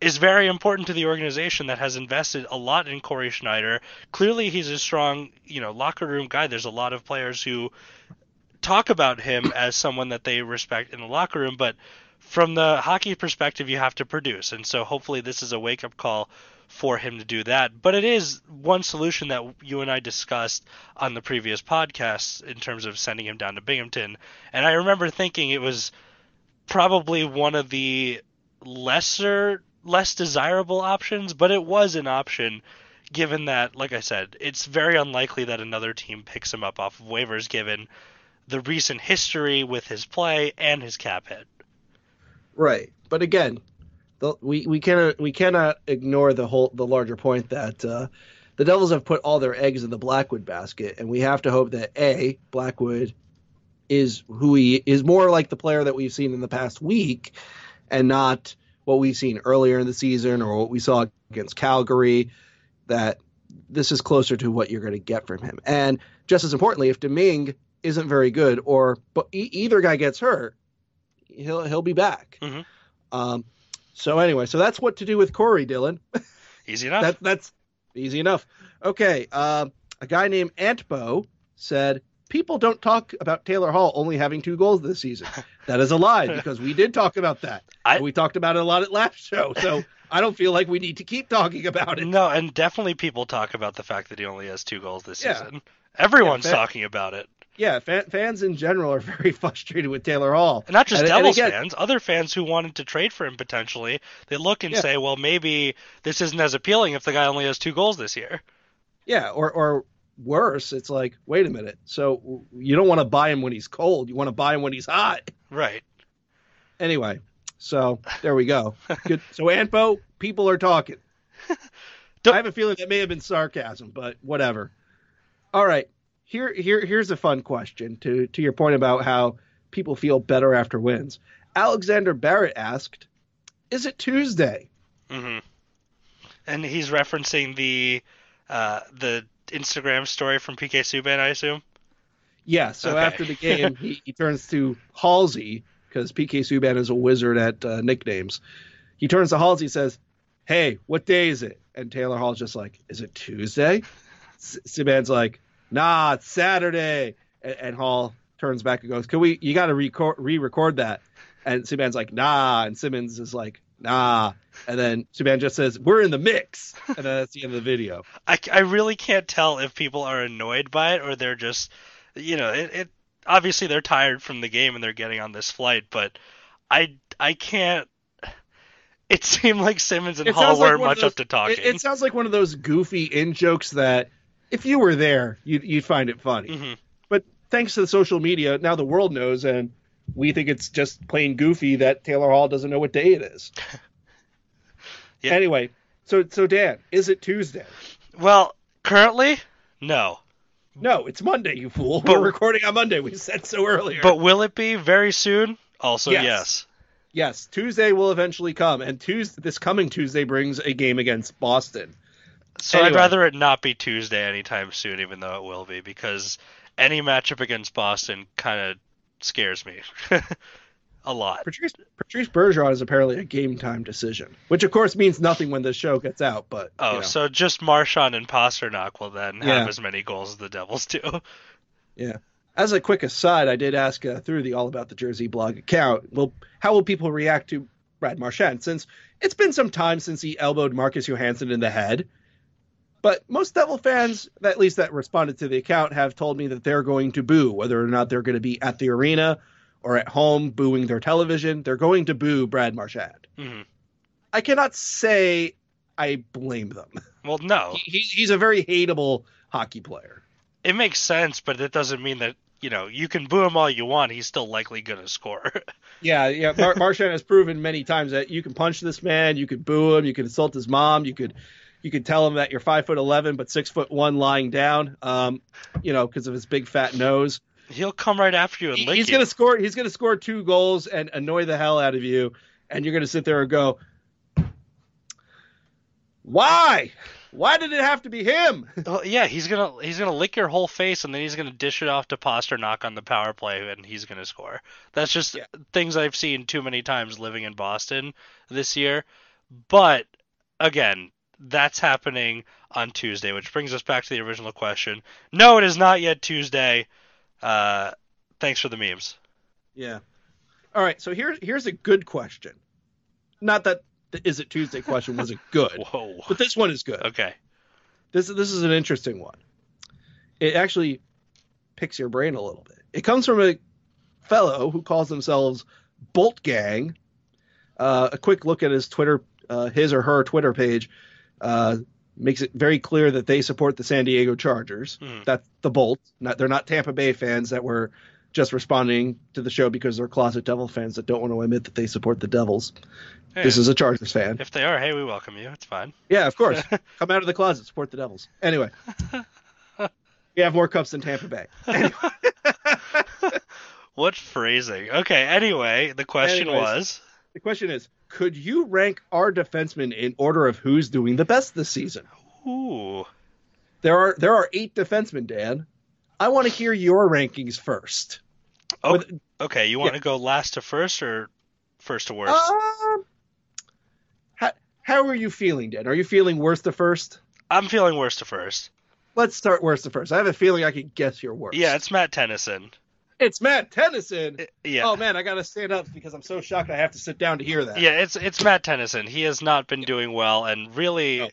A: is very important to the organization that has invested a lot in Cory Schneider. Clearly, he's a strong, you know, locker room guy. There's a lot of players who talk about him as someone that they respect in the locker room, but from the hockey perspective, you have to produce. And so hopefully this is a wake up call for him to do that. But it is one solution that you and I discussed on the previous podcast in terms of sending him down to Binghamton. And I remember thinking it was probably one of the lesser less desirable options, but it was an option given that like I said, it's very unlikely that another team picks him up off of waivers given the recent history with his play and his cap hit.
B: Right. But again, the, we we cannot we cannot ignore the whole the larger point that uh, the Devils have put all their eggs in the Blackwood basket, and we have to hope that a Blackwood is who he is more like the player that we've seen in the past week, and not what we've seen earlier in the season or what we saw against Calgary. That this is closer to what you're going to get from him, and just as importantly, if Domingue isn't very good or but either guy gets hurt, he'll he'll be back.
A: Mm-hmm.
B: Um, so anyway, so that's what to do with Cory Dylan.
A: Easy enough.
B: that, that's easy enough. Okay, uh, a guy named Antbo said people don't talk about Taylor Hall only having two goals this season. That is a lie because we did talk about that.
A: I,
B: we talked about it a lot at last show. So I don't feel like we need to keep talking about it.
A: No, and definitely people talk about the fact that he only has two goals this
B: Yeah.
A: season. Everyone's
B: Yeah,
A: talking about it.
B: Yeah, fa- fans in general are very frustrated with Taylor Hall.
A: And not just
B: And- and
A: Devils
B: again-
A: fans, other fans who wanted to trade for him potentially, they look and
B: Yeah.
A: say, well, maybe this isn't as appealing if the guy only has two goals this year.
B: Yeah, or or worse, it's like, wait a minute. So you don't want to buy him when he's cold. You want to buy him when he's hot.
A: Right.
B: Anyway, so there we go. Good. So Anpo, people are talking. I have a feeling that may have been sarcasm, but whatever. All right. Here here here's a fun question to to your point about how people feel better after wins. Alexander Barrett asked, "Is it Tuesday?"
A: hmm And he's referencing the uh, the Instagram story from PK Subban, I assume.
B: Yeah. So
A: Okay.
B: after the game, he, he turns to Halsey because PK Subban is a wizard at uh, nicknames. He turns to Halsey and says, "Hey, what day is it?" And Taylor Hall's just like, "Is it Tuesday?" S- Subban's like, "Nah, it's Saturday." And, and Hall turns back and goes, "Can we? You got to record, re-record that." And Subban's like, "Nah," and Simmonds is like, "Nah." And then Subban just says, "We're in the mix," and then that's the end of the video.
A: I, I really can't tell if people are annoyed by it or they're just, you know, it, it obviously they're tired from the game and they're getting on this flight, but I I can't. It seemed like Simmonds and
B: It
A: Hall
B: like
A: weren't much
B: those-
A: up to talking.
B: It, it sounds like one of those goofy in jokes that if you were there, you'd, you'd find it funny.
A: Mhm.
B: But thanks to the social media, now the world knows, and we think it's just plain goofy that Taylor Hall doesn't know what day it is.
A: Yeah.
B: Anyway, so so Dan, is it Tuesday?
A: Well, currently, no.
B: No, it's Monday, you fool.
A: But-
B: We're recording on Monday. We said so earlier.
A: But will it be very soon? Also,
B: Yes.
A: yes.
B: yes, Tuesday will eventually come, and Tuesday, this coming Tuesday brings a game against Boston.
A: So I'd rather it not be Tuesday anytime soon, even though it will be, because any matchup against Boston kind of scares me a lot.
B: Patrice Patrice Bergeron is apparently a game time decision, which of course means nothing when the show gets out. But
A: Oh,
B: you know,
A: so just Marchand and Pastrnak will then have as many goals as the Devils do.
B: yeah. As a quick aside, I did ask uh, through the All About the Jersey blog account, well, how will people react to Brad Marchand since it's been some time since he elbowed Marcus Johansson in the head. But most Devil fans, at least that responded to the account, have told me that they're going to boo, whether or not they're going to be at the arena or at home booing their television. They're going to boo Brad Marchand.
A: Mhm.
B: I cannot say I blame them.
A: Well, no,
B: He, he's a very hateable hockey player.
A: it makes sense, but it doesn't mean that you know you can boo him all you want. He's still likely gonna score.
B: Yeah, yeah. Mar- Marchand has proven many times that you can punch this man, you could boo him, you could insult his mom, you could, you could tell him that you're five foot eleven but six foot one lying down, um, you know, because of his big fat nose.
A: He'll come right after you and lick
B: he's
A: you.
B: gonna score. He's gonna score two goals and annoy the hell out of you, and you're gonna sit there and go, "Why? Why did it have to be him?"
A: Well, yeah, he's gonna he's gonna lick your whole face and then he's gonna dish it off to Pastrnak on the power play and he's gonna score. That's just
B: Yeah.
A: things I've seen too many times living in Boston this year. But again, that's happening on Tuesday, which brings us back to the original question. No, it is not yet Tuesday. Uh, thanks for the memes.
B: Yeah. All right. So here's here's a good question. Not that the is it Tuesday question wasn't good,
A: Whoa.
B: but this one is good.
A: Okay.
B: This this is an interesting one. It actually picks your brain a little bit. It comes from a fellow who calls themselves Bolt Gang. Uh, a quick look at his Twitter, uh, his or her Twitter page, uh, makes it very clear that they support the San Diego Chargers.
A: Hmm.
B: That's the Bolt. Not, they're not Tampa Bay fans that were just responding to the show because they're closet Devil fans that don't want to admit that they support the Devils.
A: Hey,
B: This is a Chargers fan.
A: if they are, hey, we welcome you. It's fine.
B: Yeah, of course. Come out of the closet, support the Devils. Anyway, we have more cups than Tampa Bay. Anyway,
A: What phrasing? Okay. Anyway, the question
B: Anyways.
A: was.
B: the question is, could you rank our defensemen in order of who's doing the best this season?
A: Ooh.
B: There are there are eight defensemen, Dan. I want to hear your rankings first.
A: Oh,
B: With-
A: okay. You want
B: yeah.
A: to go last to first or first to worst?
B: Um, how, how are you feeling, Dan? Are you feeling worst to first?
A: I'm feeling worst to first.
B: Let's start worst to first. I have a feeling I can guess your worst.
A: Yeah, it's Matt Tennyson.
B: It's Matt Tennyson.
A: Yeah.
B: Oh man, I gotta stand up because I'm so shocked I have to sit down to hear that.
A: Yeah, it's it's Matt Tennyson. He has not been doing well, and really,
B: No.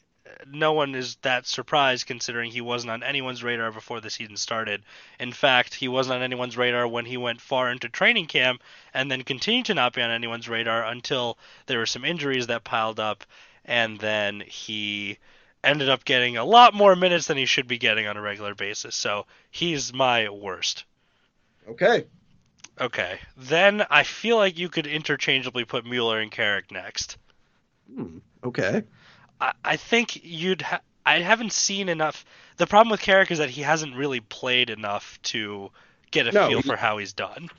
A: no one is that surprised considering he wasn't on anyone's radar before the season started. In fact, he wasn't on anyone's radar when he went far into training camp, and then continued to not be on anyone's radar until there were some injuries that piled up, and then he ended up getting a lot more minutes than he should be getting on a regular basis. So he's my worst.
B: Okay.
A: Okay. Then I feel like you could interchangeably put Mueller and Carrick next.
B: Hmm. Okay.
A: I, I think you'd. Ha- I haven't seen enough. The problem with Carrick is that he hasn't really played enough to get a
B: No,
A: feel
B: he-
A: for how he's done.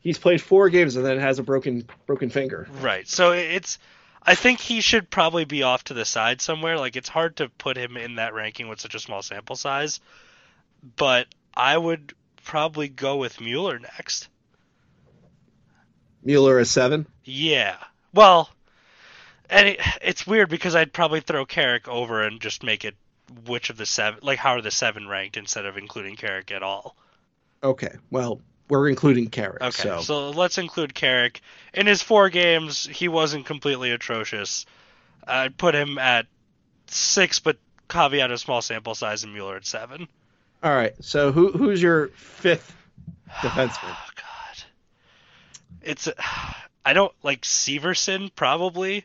B: He's played four games and then has a broken broken finger.
A: Right. So it's I think he should probably be off to the side somewhere. Like it's hard to put him in that ranking with such a small sample size. But I would probably go with Mueller next.
B: Mueller is seven.
A: Yeah. Well, and it, it's weird because I'd probably throw Carrick over and just make it which of the seven, like how are the seven ranked instead of including Carrick at all.
B: Okay. Well, we're including Carrick.
A: Okay,
B: so.
A: so let's include Carrick. In his four games, he wasn't completely atrocious. I'd put him at six, but caveat a small sample size, and Mueller at seven.
B: All right. So who who's your fifth defenseman?
A: Oh God, it's I don't like Severson probably.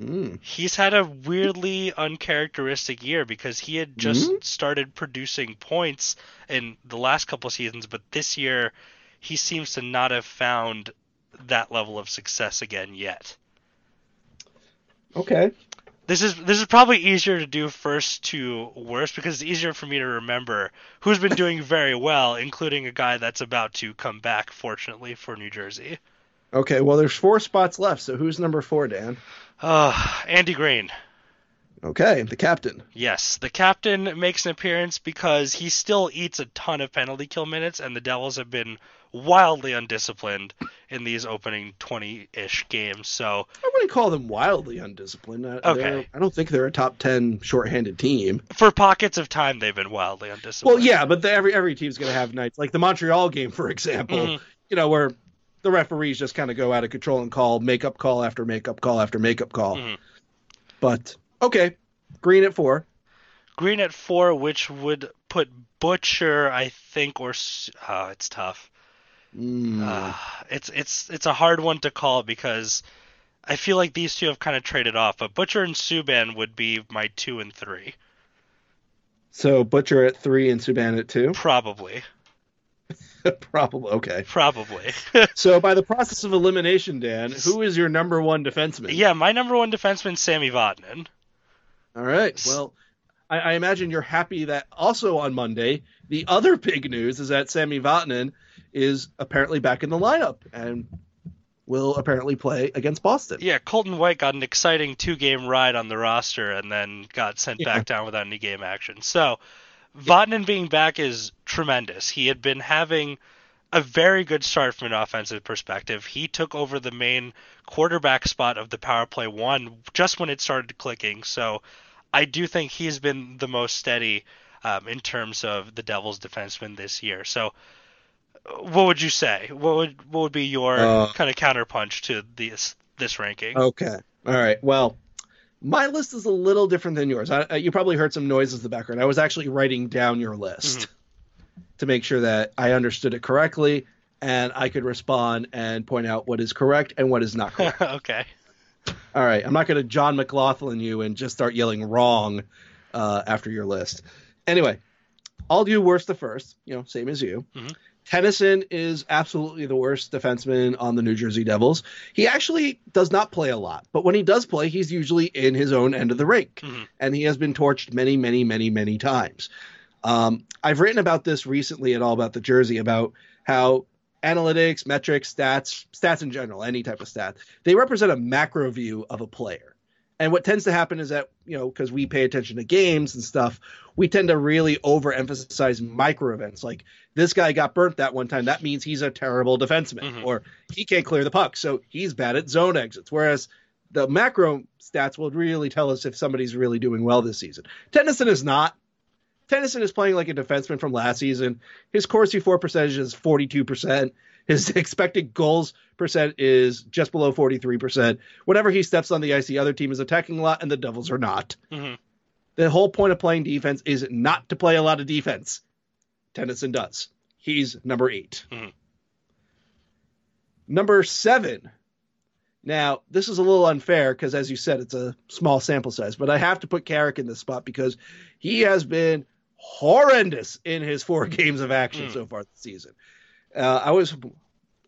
B: Mm.
A: He's had a weirdly uncharacteristic year because he had just
B: Mhm.
A: started producing points in the last couple seasons, but this year he seems to not have found that level of success again yet.
B: Okay.
A: This is this is probably easier to do first to worst because it's easier for me to remember who's been doing very well, including a guy that's about to come back, fortunately for New Jersey.
B: Okay. Well, there's four spots left. So who's number four, Dan?
A: Uh, Andy Greene.
B: Okay, the captain.
A: Yes, the captain makes an appearance because he still eats a ton of penalty kill minutes, and the Devils have been wildly undisciplined in these opening 20 ish games. So,
B: I wouldn't call them wildly undisciplined. Uh,
A: Okay.
B: I don't think they're a top ten shorthanded team.
A: for pockets of time, they've been wildly undisciplined.
B: Well, yeah, but the, every every team's going to have nights like the Montreal game, for example.
A: Mhm.
B: You know where the referees just kind of go out of control and call makeup call after makeup call after makeup call.
A: Mhm.
B: But okay, Greene at four.
A: Greene at four, which would put Butcher, I think, or oh, it's tough.
B: Mm.
A: Uh, it's it's it's a hard one to call because I feel like these two have kind of traded off, but Butcher and Subban would be my two and three,
B: so Butcher at three and Subban at two.
A: probably,
B: Probably okay.
A: probably.
B: So by the process of elimination, Dan, who is your number one defenseman?
A: yeah, my number one defenseman, Sami Vatanen.
B: All right. Well, I, I imagine you're happy that also on Monday, the other big news is that Sami Vatanen is apparently back in the lineup and will apparently play against Boston.
A: Yeah, Colton White got an exciting two-game ride on the roster and then got sent
B: Yeah.
A: back down without any game action. So, Vatanen being back is tremendous. He had been having a very good start from an offensive perspective. He took over the main quarterback spot of the power play one just when it started clicking. So, I do think he's been the most steady um, in terms of the Devils' defenseman this year. So, what would you say? What would what would be your
B: Uh,
A: kind of counterpunch to this this ranking?
B: Okay. All right. Well, my list is a little different than yours. I, you probably heard some noises in the background. I was actually writing down your list to make sure that I understood it correctly and I could respond and point out what is correct and what is not correct.
A: okay.
B: All right, I'm not going to John McLaughlin you and just start yelling wrong uh, after your list. Anyway, I'll do worst to first. You know, same as you.
A: Mhm.
B: Tennyson is absolutely the worst defenseman on the New Jersey Devils. He actually does not play a lot, but when he does play, he's usually in his own end of the rink,
A: Mhm.
B: and he has been torched many, many, many, many times. Um, I've written about this recently at all about the jersey about how analytics, metrics, stats, stats in general, any type of stat, they represent a macro view of a player. And what tends to happen is that, you know, because we pay attention to games and stuff, we tend to really overemphasize micro events. Like this guy got burnt that one time. That means he's a terrible defenseman
A: Mhm.
B: or he can't clear the puck. So he's bad at zone exits. Whereas the macro stats will really tell us if somebody's really doing well this season. Tennyson is not. Tennyson is playing like a defenseman from last season. His Corsi for percentage is 42%. His expected goals percent is just below 43%. Whenever he steps on the ice, the other team is attacking a lot, and the Devils are not.
A: Mhm.
B: The whole point of playing defense is not to play a lot of defense. Tennyson does. He's number 8
A: Mhm.
B: Number seven. Now, this is a little unfair because, as you said, it's a small sample size, but I have to put Carrick in this spot because he has been horrendous in his four games of action
A: Mm.
B: so far this season. Uh, I was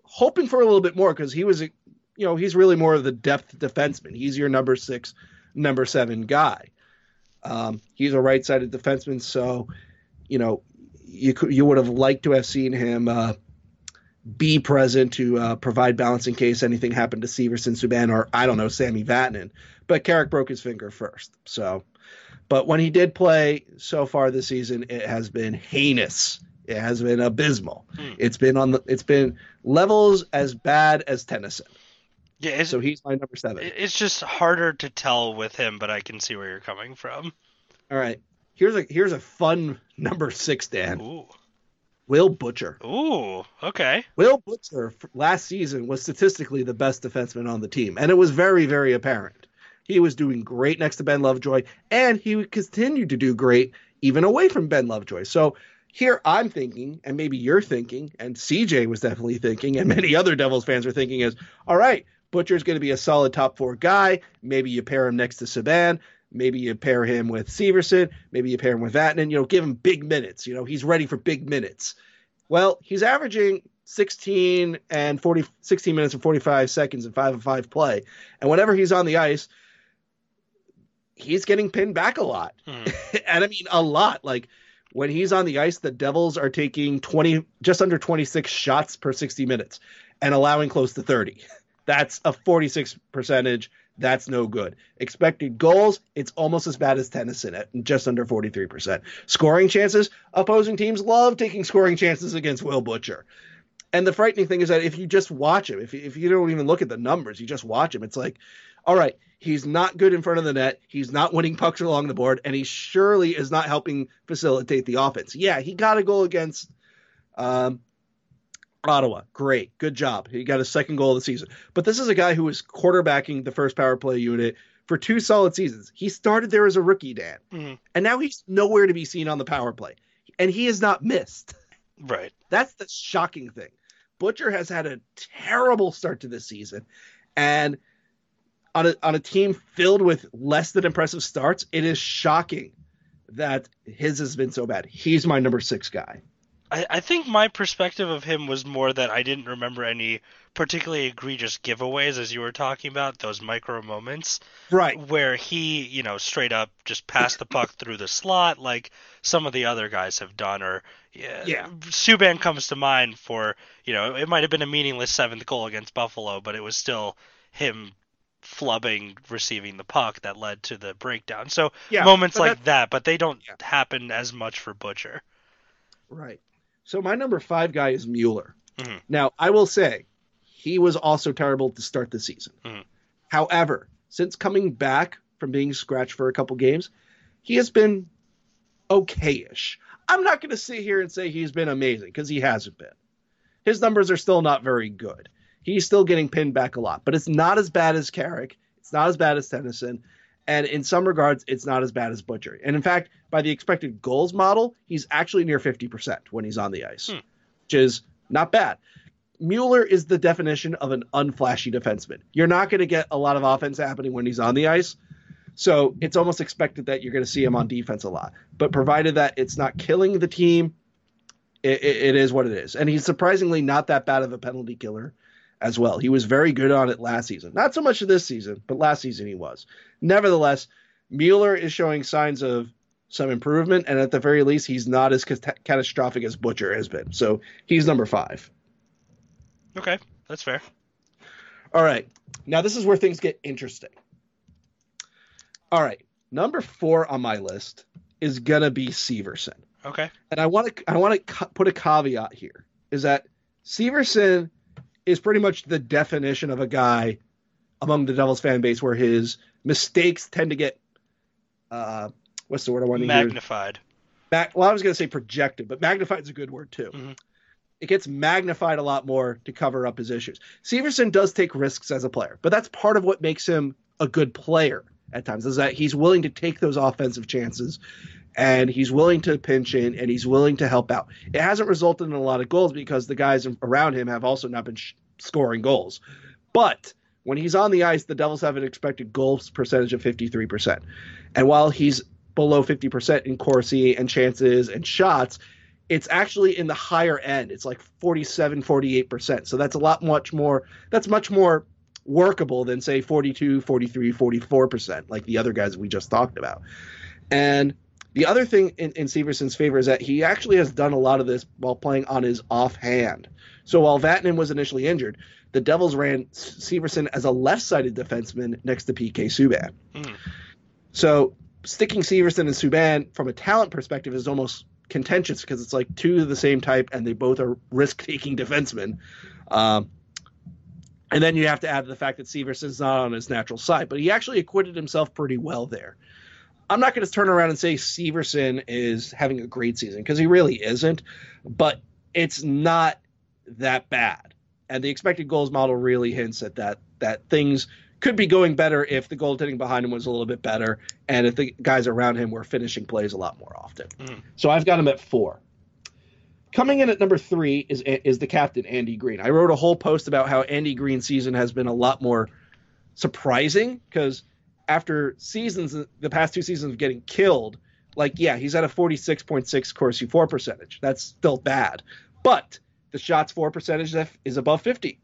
B: hoping for a little bit more because he was, you know, he's really more of the depth defenseman. He's your number six, number seven guy. Um, he's a right-sided defenseman, so you know you could you would have liked to have seen him uh, be present to uh, provide balance in case anything happened to Severson, Subban, or I don't know, Sami Vatanen. But Carrick broke his finger first. So, but when he did play so far this season, it has been heinous. It has been abysmal.
A: Hmm.
B: It's been on the. It's been levels as bad as Tennyson.
A: Yeah,
B: So he's my number seven.
A: it's just harder to tell with him, but I can see where you're coming from.
B: All right. Here's a here's a fun number six, Dan.
A: Ooh,
B: Will Butcher.
A: ooh, okay.
B: Will Butcher last season was statistically the best defenseman on the team, and it was very, very apparent. He was doing great next to Ben Lovejoy, and he continued to do great even away from Ben Lovejoy. So here I'm thinking, and maybe you're thinking, and CJ was definitely thinking, and many other Devils fans are thinking is, all right, Butcher's going to be a solid top four guy. Maybe you pair him next to Subban. Maybe you pair him with Severson. Maybe you pair him with Vatanen. You know, give him big minutes. You know, he's ready for big minutes. Well, he's averaging 16 and 40, 16 minutes and 45 seconds in five and five play. And whenever he's on the ice, he's getting pinned back a lot.
A: Hmm.
B: and I mean, a lot. Like when he's on the ice, the Devils are taking 20, just under 26 shots per 60 minutes and allowing close to 30. That's a 46 percentage. That's no good. Expected goals, it's almost as bad as Tennyson at just under 43%. Scoring chances, opposing teams love taking scoring chances against Will Butcher. And the frightening thing is that if you just watch him, if you, if you don't even look at the numbers, you just watch him, it's like, all right, he's not good in front of the net. He's not winning pucks along the board, and he surely is not helping facilitate the offense. Yeah, he got a goal against um, Ottawa. Great. Good job. He got his second goal of the season. But this is a guy who was quarterbacking the first power play unit for two solid seasons. He started there as a rookie, Dan,
A: Mhm.
B: and now he's nowhere to be seen on the power play. And he has not missed.
A: Right.
B: That's the shocking thing. Butcher has had a terrible start to this season. And on a, on a team filled with less than impressive starts, it is shocking that his has been so bad. He's my number six guy.
A: I, I think my perspective of him was more that I didn't remember any particularly egregious giveaways as you were talking about those micro moments
B: Right.
A: where he you know straight up just passed the puck through the slot like some of the other guys have done or yeah,
B: Yeah.
A: Subban comes to mind for you know it might have been a meaningless seventh goal against Buffalo but it was still him flubbing receiving the puck that led to the breakdown so
B: Yeah,
A: moments like that but they don't
B: Yeah.
A: happen as much for Butcher
B: Right. So my number five guy is Mueller.
A: Mhm.
B: Now, I will say he was also terrible to start the season.
A: Mhm.
B: However, since coming back from being scratched for a couple games, he has been okayish. I'm not going to sit here and say he's been amazing because he hasn't been. His numbers are still not very good. He's still getting pinned back a lot, but it's not as bad as Carrick. It's not as bad as Tennyson. And in some regards, it's not as bad as Butcher. And in fact, by the expected goals model, he's actually near 50% when he's on the ice,
A: Hmm.
B: which is not bad. Mueller is the definition of an unflashy defenseman. You're not going to get a lot of offense happening when he's on the ice. So it's almost expected that you're going to see him on defense a lot. But provided that it's not killing the team, it, it, it is what it is. And he's surprisingly not that bad of a penalty killer as well. He was very good on it last season. Not so much this season, but last season he was. Nevertheless, Mueller is showing signs of some improvement, and at the very least, he's not as cat- catastrophic as Butcher has been. So he's number five.
A: okay that's fair
B: All right. Now this is where things get interesting. All right. Number four on my list is gonna be Severson.
A: okay
B: and I want to I want to put a caveat here is that Severson is pretty much the definition of a guy among the Devils fan base where his mistakes tend to get uh what's the word I want to use?
A: magnified
B: well, I was going to say projected, but magnified is a good word too.
A: Mhm.
B: It gets magnified a lot more to cover up his issues. Severson does take risks as a player, but that's part of what makes him a good player at times is that he's willing to take those offensive chances and he's willing to pinch in and he's willing to help out. It hasn't resulted in a lot of goals because the guys around him have also not been sh- scoring goals. But when he's on the ice, the Devils have an expected goals percentage of 53%. And while he's below 50% in Corsi and chances and shots, it's actually in the higher end. It's like 47, 48%. So that's a lot much more that's much more workable than say 42, 43, 44% like the other guys we just talked about. And The other thing in, in Severson's favor is that he actually has done a lot of this while playing on his offhand. So while Vatanen was initially injured, the Devils ran Severson as a left-sided defenseman next to PK Subban.
A: Mm.
B: So sticking Severson and Subban from a talent perspective is almost contentious because it's like two of the same type and they both are risk-taking defensemen. Um, and then you have to add to the fact that Severson's not on his natural side, but he actually acquitted himself pretty well there. I'm not going to turn around and say Severson is having a great season because he really isn't, but it's not that bad. And the expected goals model really hints at that that things could be going better if the goaltending behind him was a little bit better and if the guys around him were finishing plays a lot more often.
A: Mm.
B: So I've got him at four. Coming in at number three is is the captain Andy Greene. I wrote a whole post about how Andy Greene's season has been a lot more surprising because after seasons, the past two seasons of getting killed, like yeah, he's at a 46.6 Corsi for percentage. That's still bad, but the shots for percentage is above 50.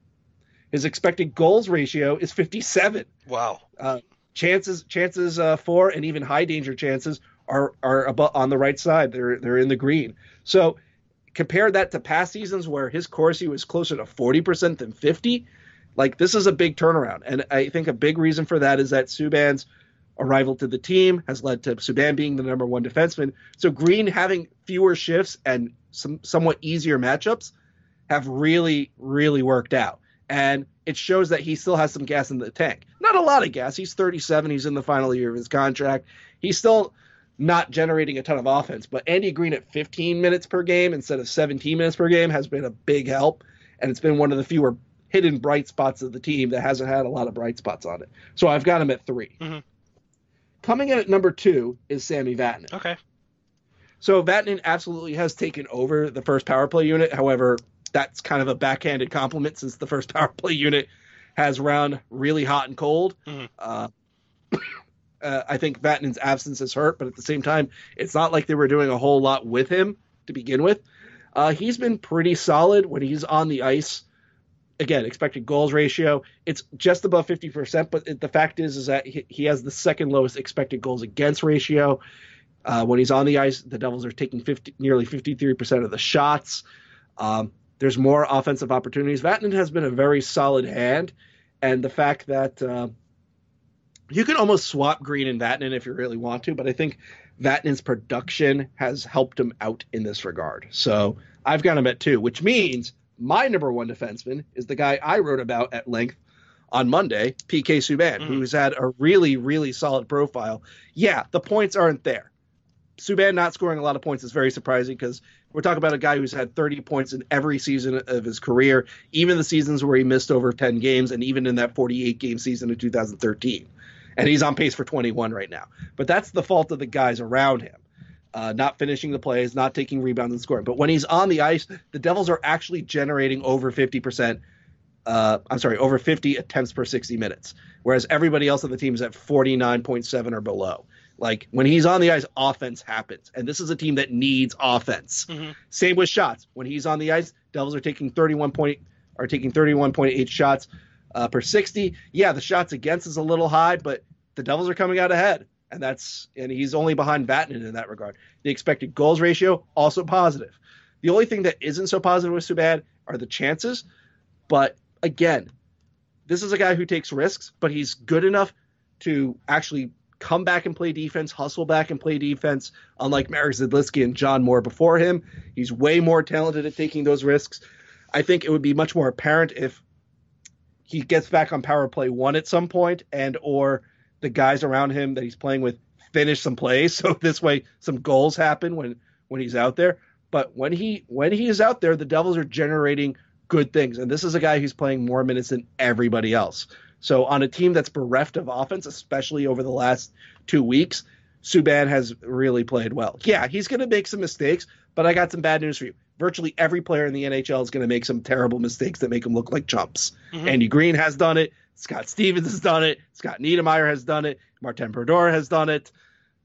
B: His expected goals ratio is 57.
A: Wow.
B: Uh, chances chances uh, for and even high danger chances are are above, on the right side. They're they're in the green. So compare that to past seasons where his Corsi was closer to 40% than 50. Like this is a big turnaround, and I think a big reason for that is that Subban's arrival to the team has led to Subban being the number one defenseman. So Greene having fewer shifts and some somewhat easier matchups have really really worked out, and it shows that he still has some gas in the tank. Not a lot of gas. He's 37. He's in the final year of his contract. He's still not generating a ton of offense, but Andy Greene at 15 minutes per game instead of 17 minutes per game has been a big help, and it's been one of the fewer hidden bright spots of the team that hasn't had a lot of bright spots on it. So I've got him at 3
A: mm-hmm.
B: Coming in at number two is Sami Vatanen.
A: Okay.
B: So Vatanen absolutely has taken over the first power play unit. However, that's kind of a backhanded compliment since the first power play unit has run really hot and cold.
A: Mhm.
B: Uh, uh, I think Vatanen's absence has hurt, but at the same time, it's not like they were doing a whole lot with him to begin with. Uh, he's been pretty solid when he's on the ice. Again, expected goals ratio, it's just above 50%, but it, the fact is is that he, he has the second lowest expected goals against ratio. Uh, when he's on the ice, the Devils are taking 50, nearly 53% of the shots. Um, there's more offensive opportunities. Vatanen has been a very solid hand, and the fact that uh, you can almost swap Greene and Vatanen if you really want to, but I think Vatanen's production has helped him out in this regard. So I've got him at two, which means my number one defenseman is the guy I wrote about at length on Monday, PK Subban,
A: Mhm.
B: who's had a really, really solid profile. Yeah, the points aren't there. Subban not scoring a lot of points is very surprising because we're talking about a guy who's had 30 points in every season of his career, even the seasons where he missed over 10 games, and even in that 48 game season in 2013. And he's on pace for 21 right now. But that's the fault of the guys around him. Uh, not finishing the plays, not taking rebounds and scoring. But when he's on the ice, the Devils are actually generating over 50%. Uh, I'm sorry, over 50 attempts per 60 minutes, whereas everybody else on the team is at 49.7 or below. Like when he's on the ice, offense happens, and this is a team that needs offense.
A: Mhm.
B: Same with shots. When he's on the ice, Devils are taking 31 point are taking 31.8 shots uh, per 60. Yeah, the shots against is a little high, but the Devils are coming out ahead, and that's and he's only behind Vatanen in that regard. The expected goals ratio also positive. The only thing that isn't so positive with Subban are the chances, but again, this is a guy who takes risks, but he's good enough to actually come back and play defense, hustle back and play defense. Unlike Marek Zidlicky and John Moore before him, he's way more talented at taking those risks. I think it would be much more apparent if he gets back on power play one at some point, and or the guys around him that he's playing with finish some plays, so this way some goals happen when when he's out there. But when he when he is out there, the Devils are generating good things, and this is a guy who's playing more minutes than everybody else. So on a team that's bereft of offense, especially over the last two weeks, Subban has really played well. Yeah, he's going to make some mistakes, but I got some bad news for you. Virtually every player in the NHL is going to make some terrible mistakes that make them look like chumps.
A: Mhm.
B: Andy Greene has done it. Scott Stevens has done it. Scott Niedermayer has done it. Martin Brodeur has done it.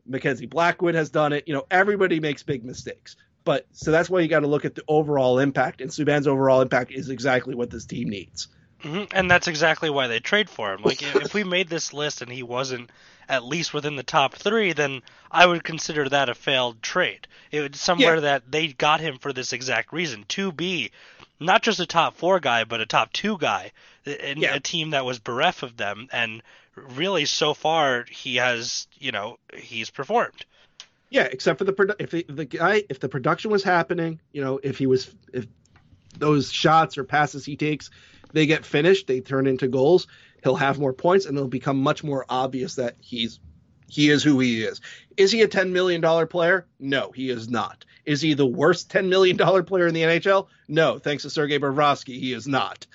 B: Mackenzie Blackwood has done it. You know, everybody makes big mistakes. But so that's why you got to look at the overall impact, and Subban's overall impact is exactly what this team needs.
A: Hmm And that's exactly why they trade for him. Like, if we made this list and he wasn't at least within the top three, then I would consider that a failed trade. It would somewhere
B: Yeah.
A: that they got him for this exact reason to be not just a top four guy, but a top two guy in
B: Yeah.
A: a team that was bereft of them. And really, so far, he has, you know, he's performed.
B: Yeah, except for the produ- if the, the guy if the production was happening, you know, if he was if those shots or passes he takes, they get finished, they turn into goals, he'll have more points and it'll become much more obvious that he's he is who he is. Is he a 10 million dollar player? No, he is not. Is he the worst 10 million dollar player in the NHL? No, thanks to Sergei Bobrovsky, he is not.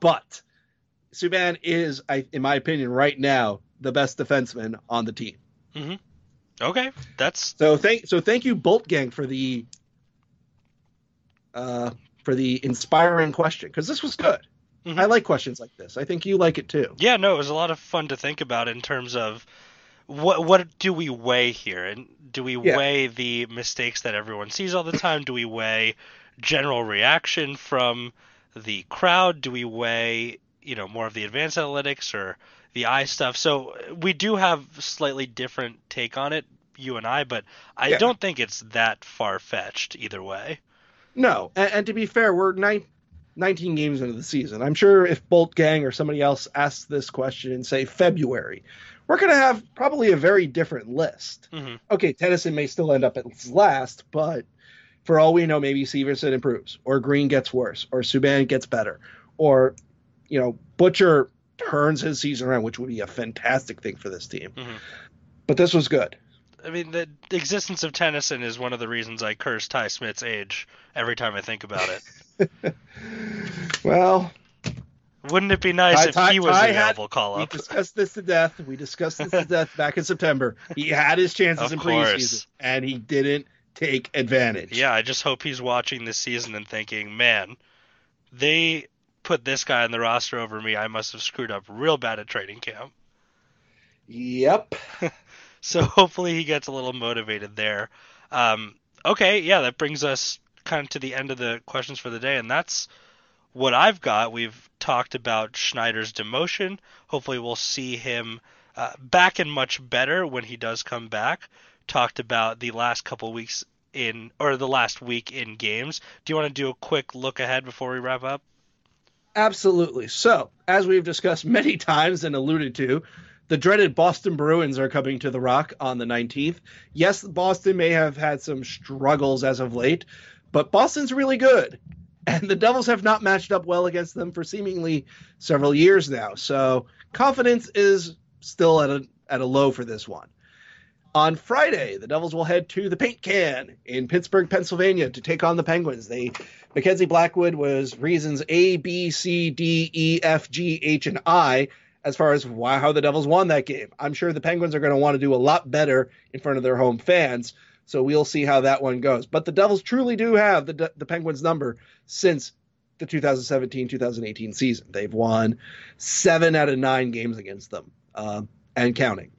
B: But Subban is I in my opinion right now the best defenseman on the team.
A: Okay, that's
B: So thank so thank you Bolt Gang for the uh for the inspiring question because this was good.
A: Mhm.
B: I like questions like this. I think you like it too.
A: Yeah, no, it was a lot of fun to think about in terms of what what do we weigh here, and do we
B: Yeah.
A: weigh the mistakes that everyone sees all the time? Do we weigh general reaction from the crowd? Do we weigh you know more of the advanced analytics or the eye stuff? So we do have slightly different take on it, you and I, but I
B: Yeah.
A: don't think it's that far fetched either way.
B: No, and, and to be fair, we're nine, 19 games into the season. I'm sure if Bolt Gang or somebody else asks this question in say February, we're going to have probably a very different list.
A: Mhm.
B: Okay, Tennyson may still end up at last, but for all we know, maybe Severson improves, or Greene gets worse, or Subban gets better, or you know Butcher turns his season around, which would be a fantastic thing for this team.
A: Mhm.
B: But this was good.
A: I mean, the existence of Tennyson is one of the reasons I curse Ty Smith's age every time I think about it.
B: Well,
A: Wouldn't it be nice if he was
B: Ty
A: the
B: had-
A: available call
B: we
A: up?
B: discussed this to death. We discussed this to death back in September. He had his chances
A: Of
B: in
A: course.
B: preseason, and he didn't take advantage.
A: Yeah, I just hope he's watching this season and thinking, man, they put this guy on the roster over me. I must have screwed up real bad at training camp.
B: Yep.
A: So hopefully he gets a little motivated there. Um, okay, yeah, that brings us kind of to the end of the questions for the day, and that's what I've got. We've talked about Schneider's demotion. Hopefully, we'll see him uh, back and much better when he does come back. Talked about the last couple weeks in, or the last week in games. Do you want to do a quick look ahead before we wrap up?
B: Absolutely. So, as we've discussed many times and alluded to, the dreaded Boston Bruins are coming to the Rock on the 19th. Yes, Boston may have had some struggles as of late, but Boston's really good. And the Devils have not matched up well against them for seemingly several years now. So, confidence is still at a at a low for this one. On Friday, the Devils will head to the Paint Can in Pittsburgh, Pennsylvania to take on the Penguins. They Mackenzie Blackwood was reasons A, B, C, D, E, F, G, H, and I as far as why, how the Devils won that game. I'm sure the Penguins are going to want to do a lot better in front of their home fans. So we'll see how that one goes. But the Devils truly do have the the Penguins number since the 2017-2018 season. They've won seven out of nine games against them, um, and counting.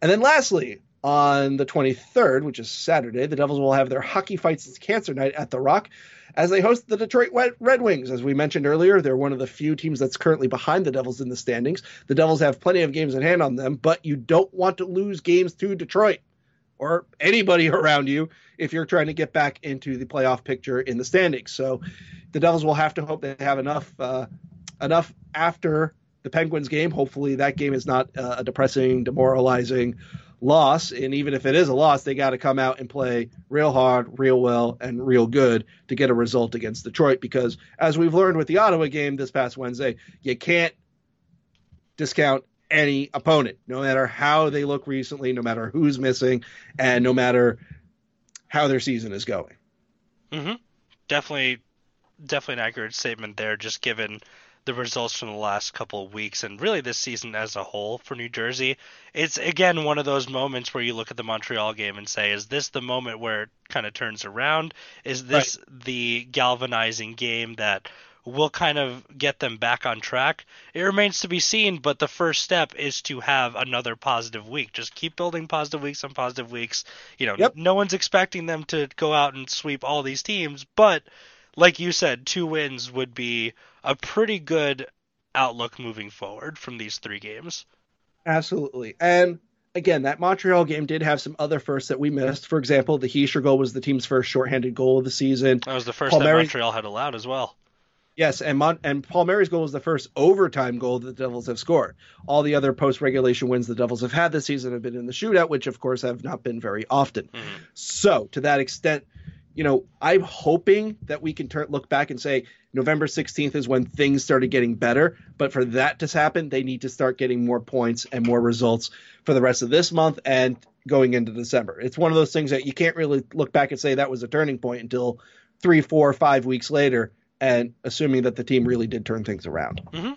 B: And then lastly, on the 23rd, which is Saturday, the Devils will have their Hockey Fights It's Cancer Night at the Rock as they host the Detroit Red Wings. As we mentioned earlier, they're one of the few teams that's currently behind the Devils in the standings. The Devils have plenty of games in hand on them, but you don't want to lose games to Detroit or anybody around you if you're trying to get back into the playoff picture in the standings. So the Devils will have to hope they have enough uh, enough after the Penguins game. Hopefully that game is not uh, a depressing, demoralizing loss. And even if it is a loss, they got to come out and play real hard, real well, and real good to get a result against Detroit. Because as we've learned with the Ottawa game this past Wednesday, you can't discount any opponent, no matter how they look recently, no matter who's missing, and no matter how their season is going.
A: Mm-hmm. Definitely, definitely an accurate statement there. Just given the results from the last couple of weeks and really this season as a whole for New Jersey, it's again one of those moments where you look at the Montreal game and say, is this the moment where it kind of turns around? Is this the galvanizing game that will kind of get them back on track? It remains to be seen, but the first step is to have another positive week. Just keep building positive weeks on positive weeks. You know,
B: Yep.
A: no one's expecting them to go out and sweep all these teams, but like you said, two wins would be a pretty good outlook moving forward from these three games.
B: Absolutely. And again, that Montreal game did have some other firsts that we missed. For example, the Hischier goal was the team's first shorthanded goal of the season.
A: That was the first that Montreal had allowed as well.
B: Yes, and Mon- and Palmieri's goal was the first overtime goal that the Devils have scored. All the other post regulation wins the Devils have had this season have been in the shootout, which of course have not been very often. Mm-hmm. So to that extent, you know, I'm hoping that we can turn look back and say November 16th is when things started getting better. But for that to happen, they need to start getting more points and more results for the rest of this month and going into December. It's one of those things that you can't really look back and say that was a turning point until three, four, five weeks later and assuming that the team really did turn things around.
A: Mm-hmm.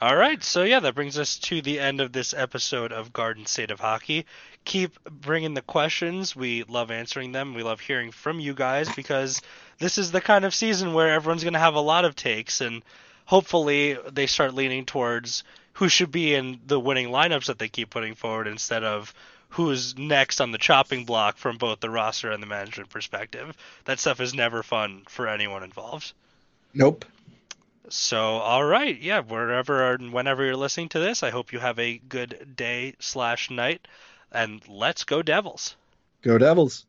A: All right, so yeah, that brings us to the end of this episode of Garden State of Hockey. Keep bringing the questions. We love answering them. We love hearing from you guys because this is the kind of season where everyone's going to have a lot of takes, and hopefully they start leaning towards who should be in the winning lineups that they keep putting forward instead of who's next on the chopping block from both the roster and the management perspective. That stuff is never fun for anyone involved.
B: Nope.
A: So, all right, yeah, wherever and whenever you're listening to this, I hope you have a good day slash night, and let's go Devils.
B: Go Devils.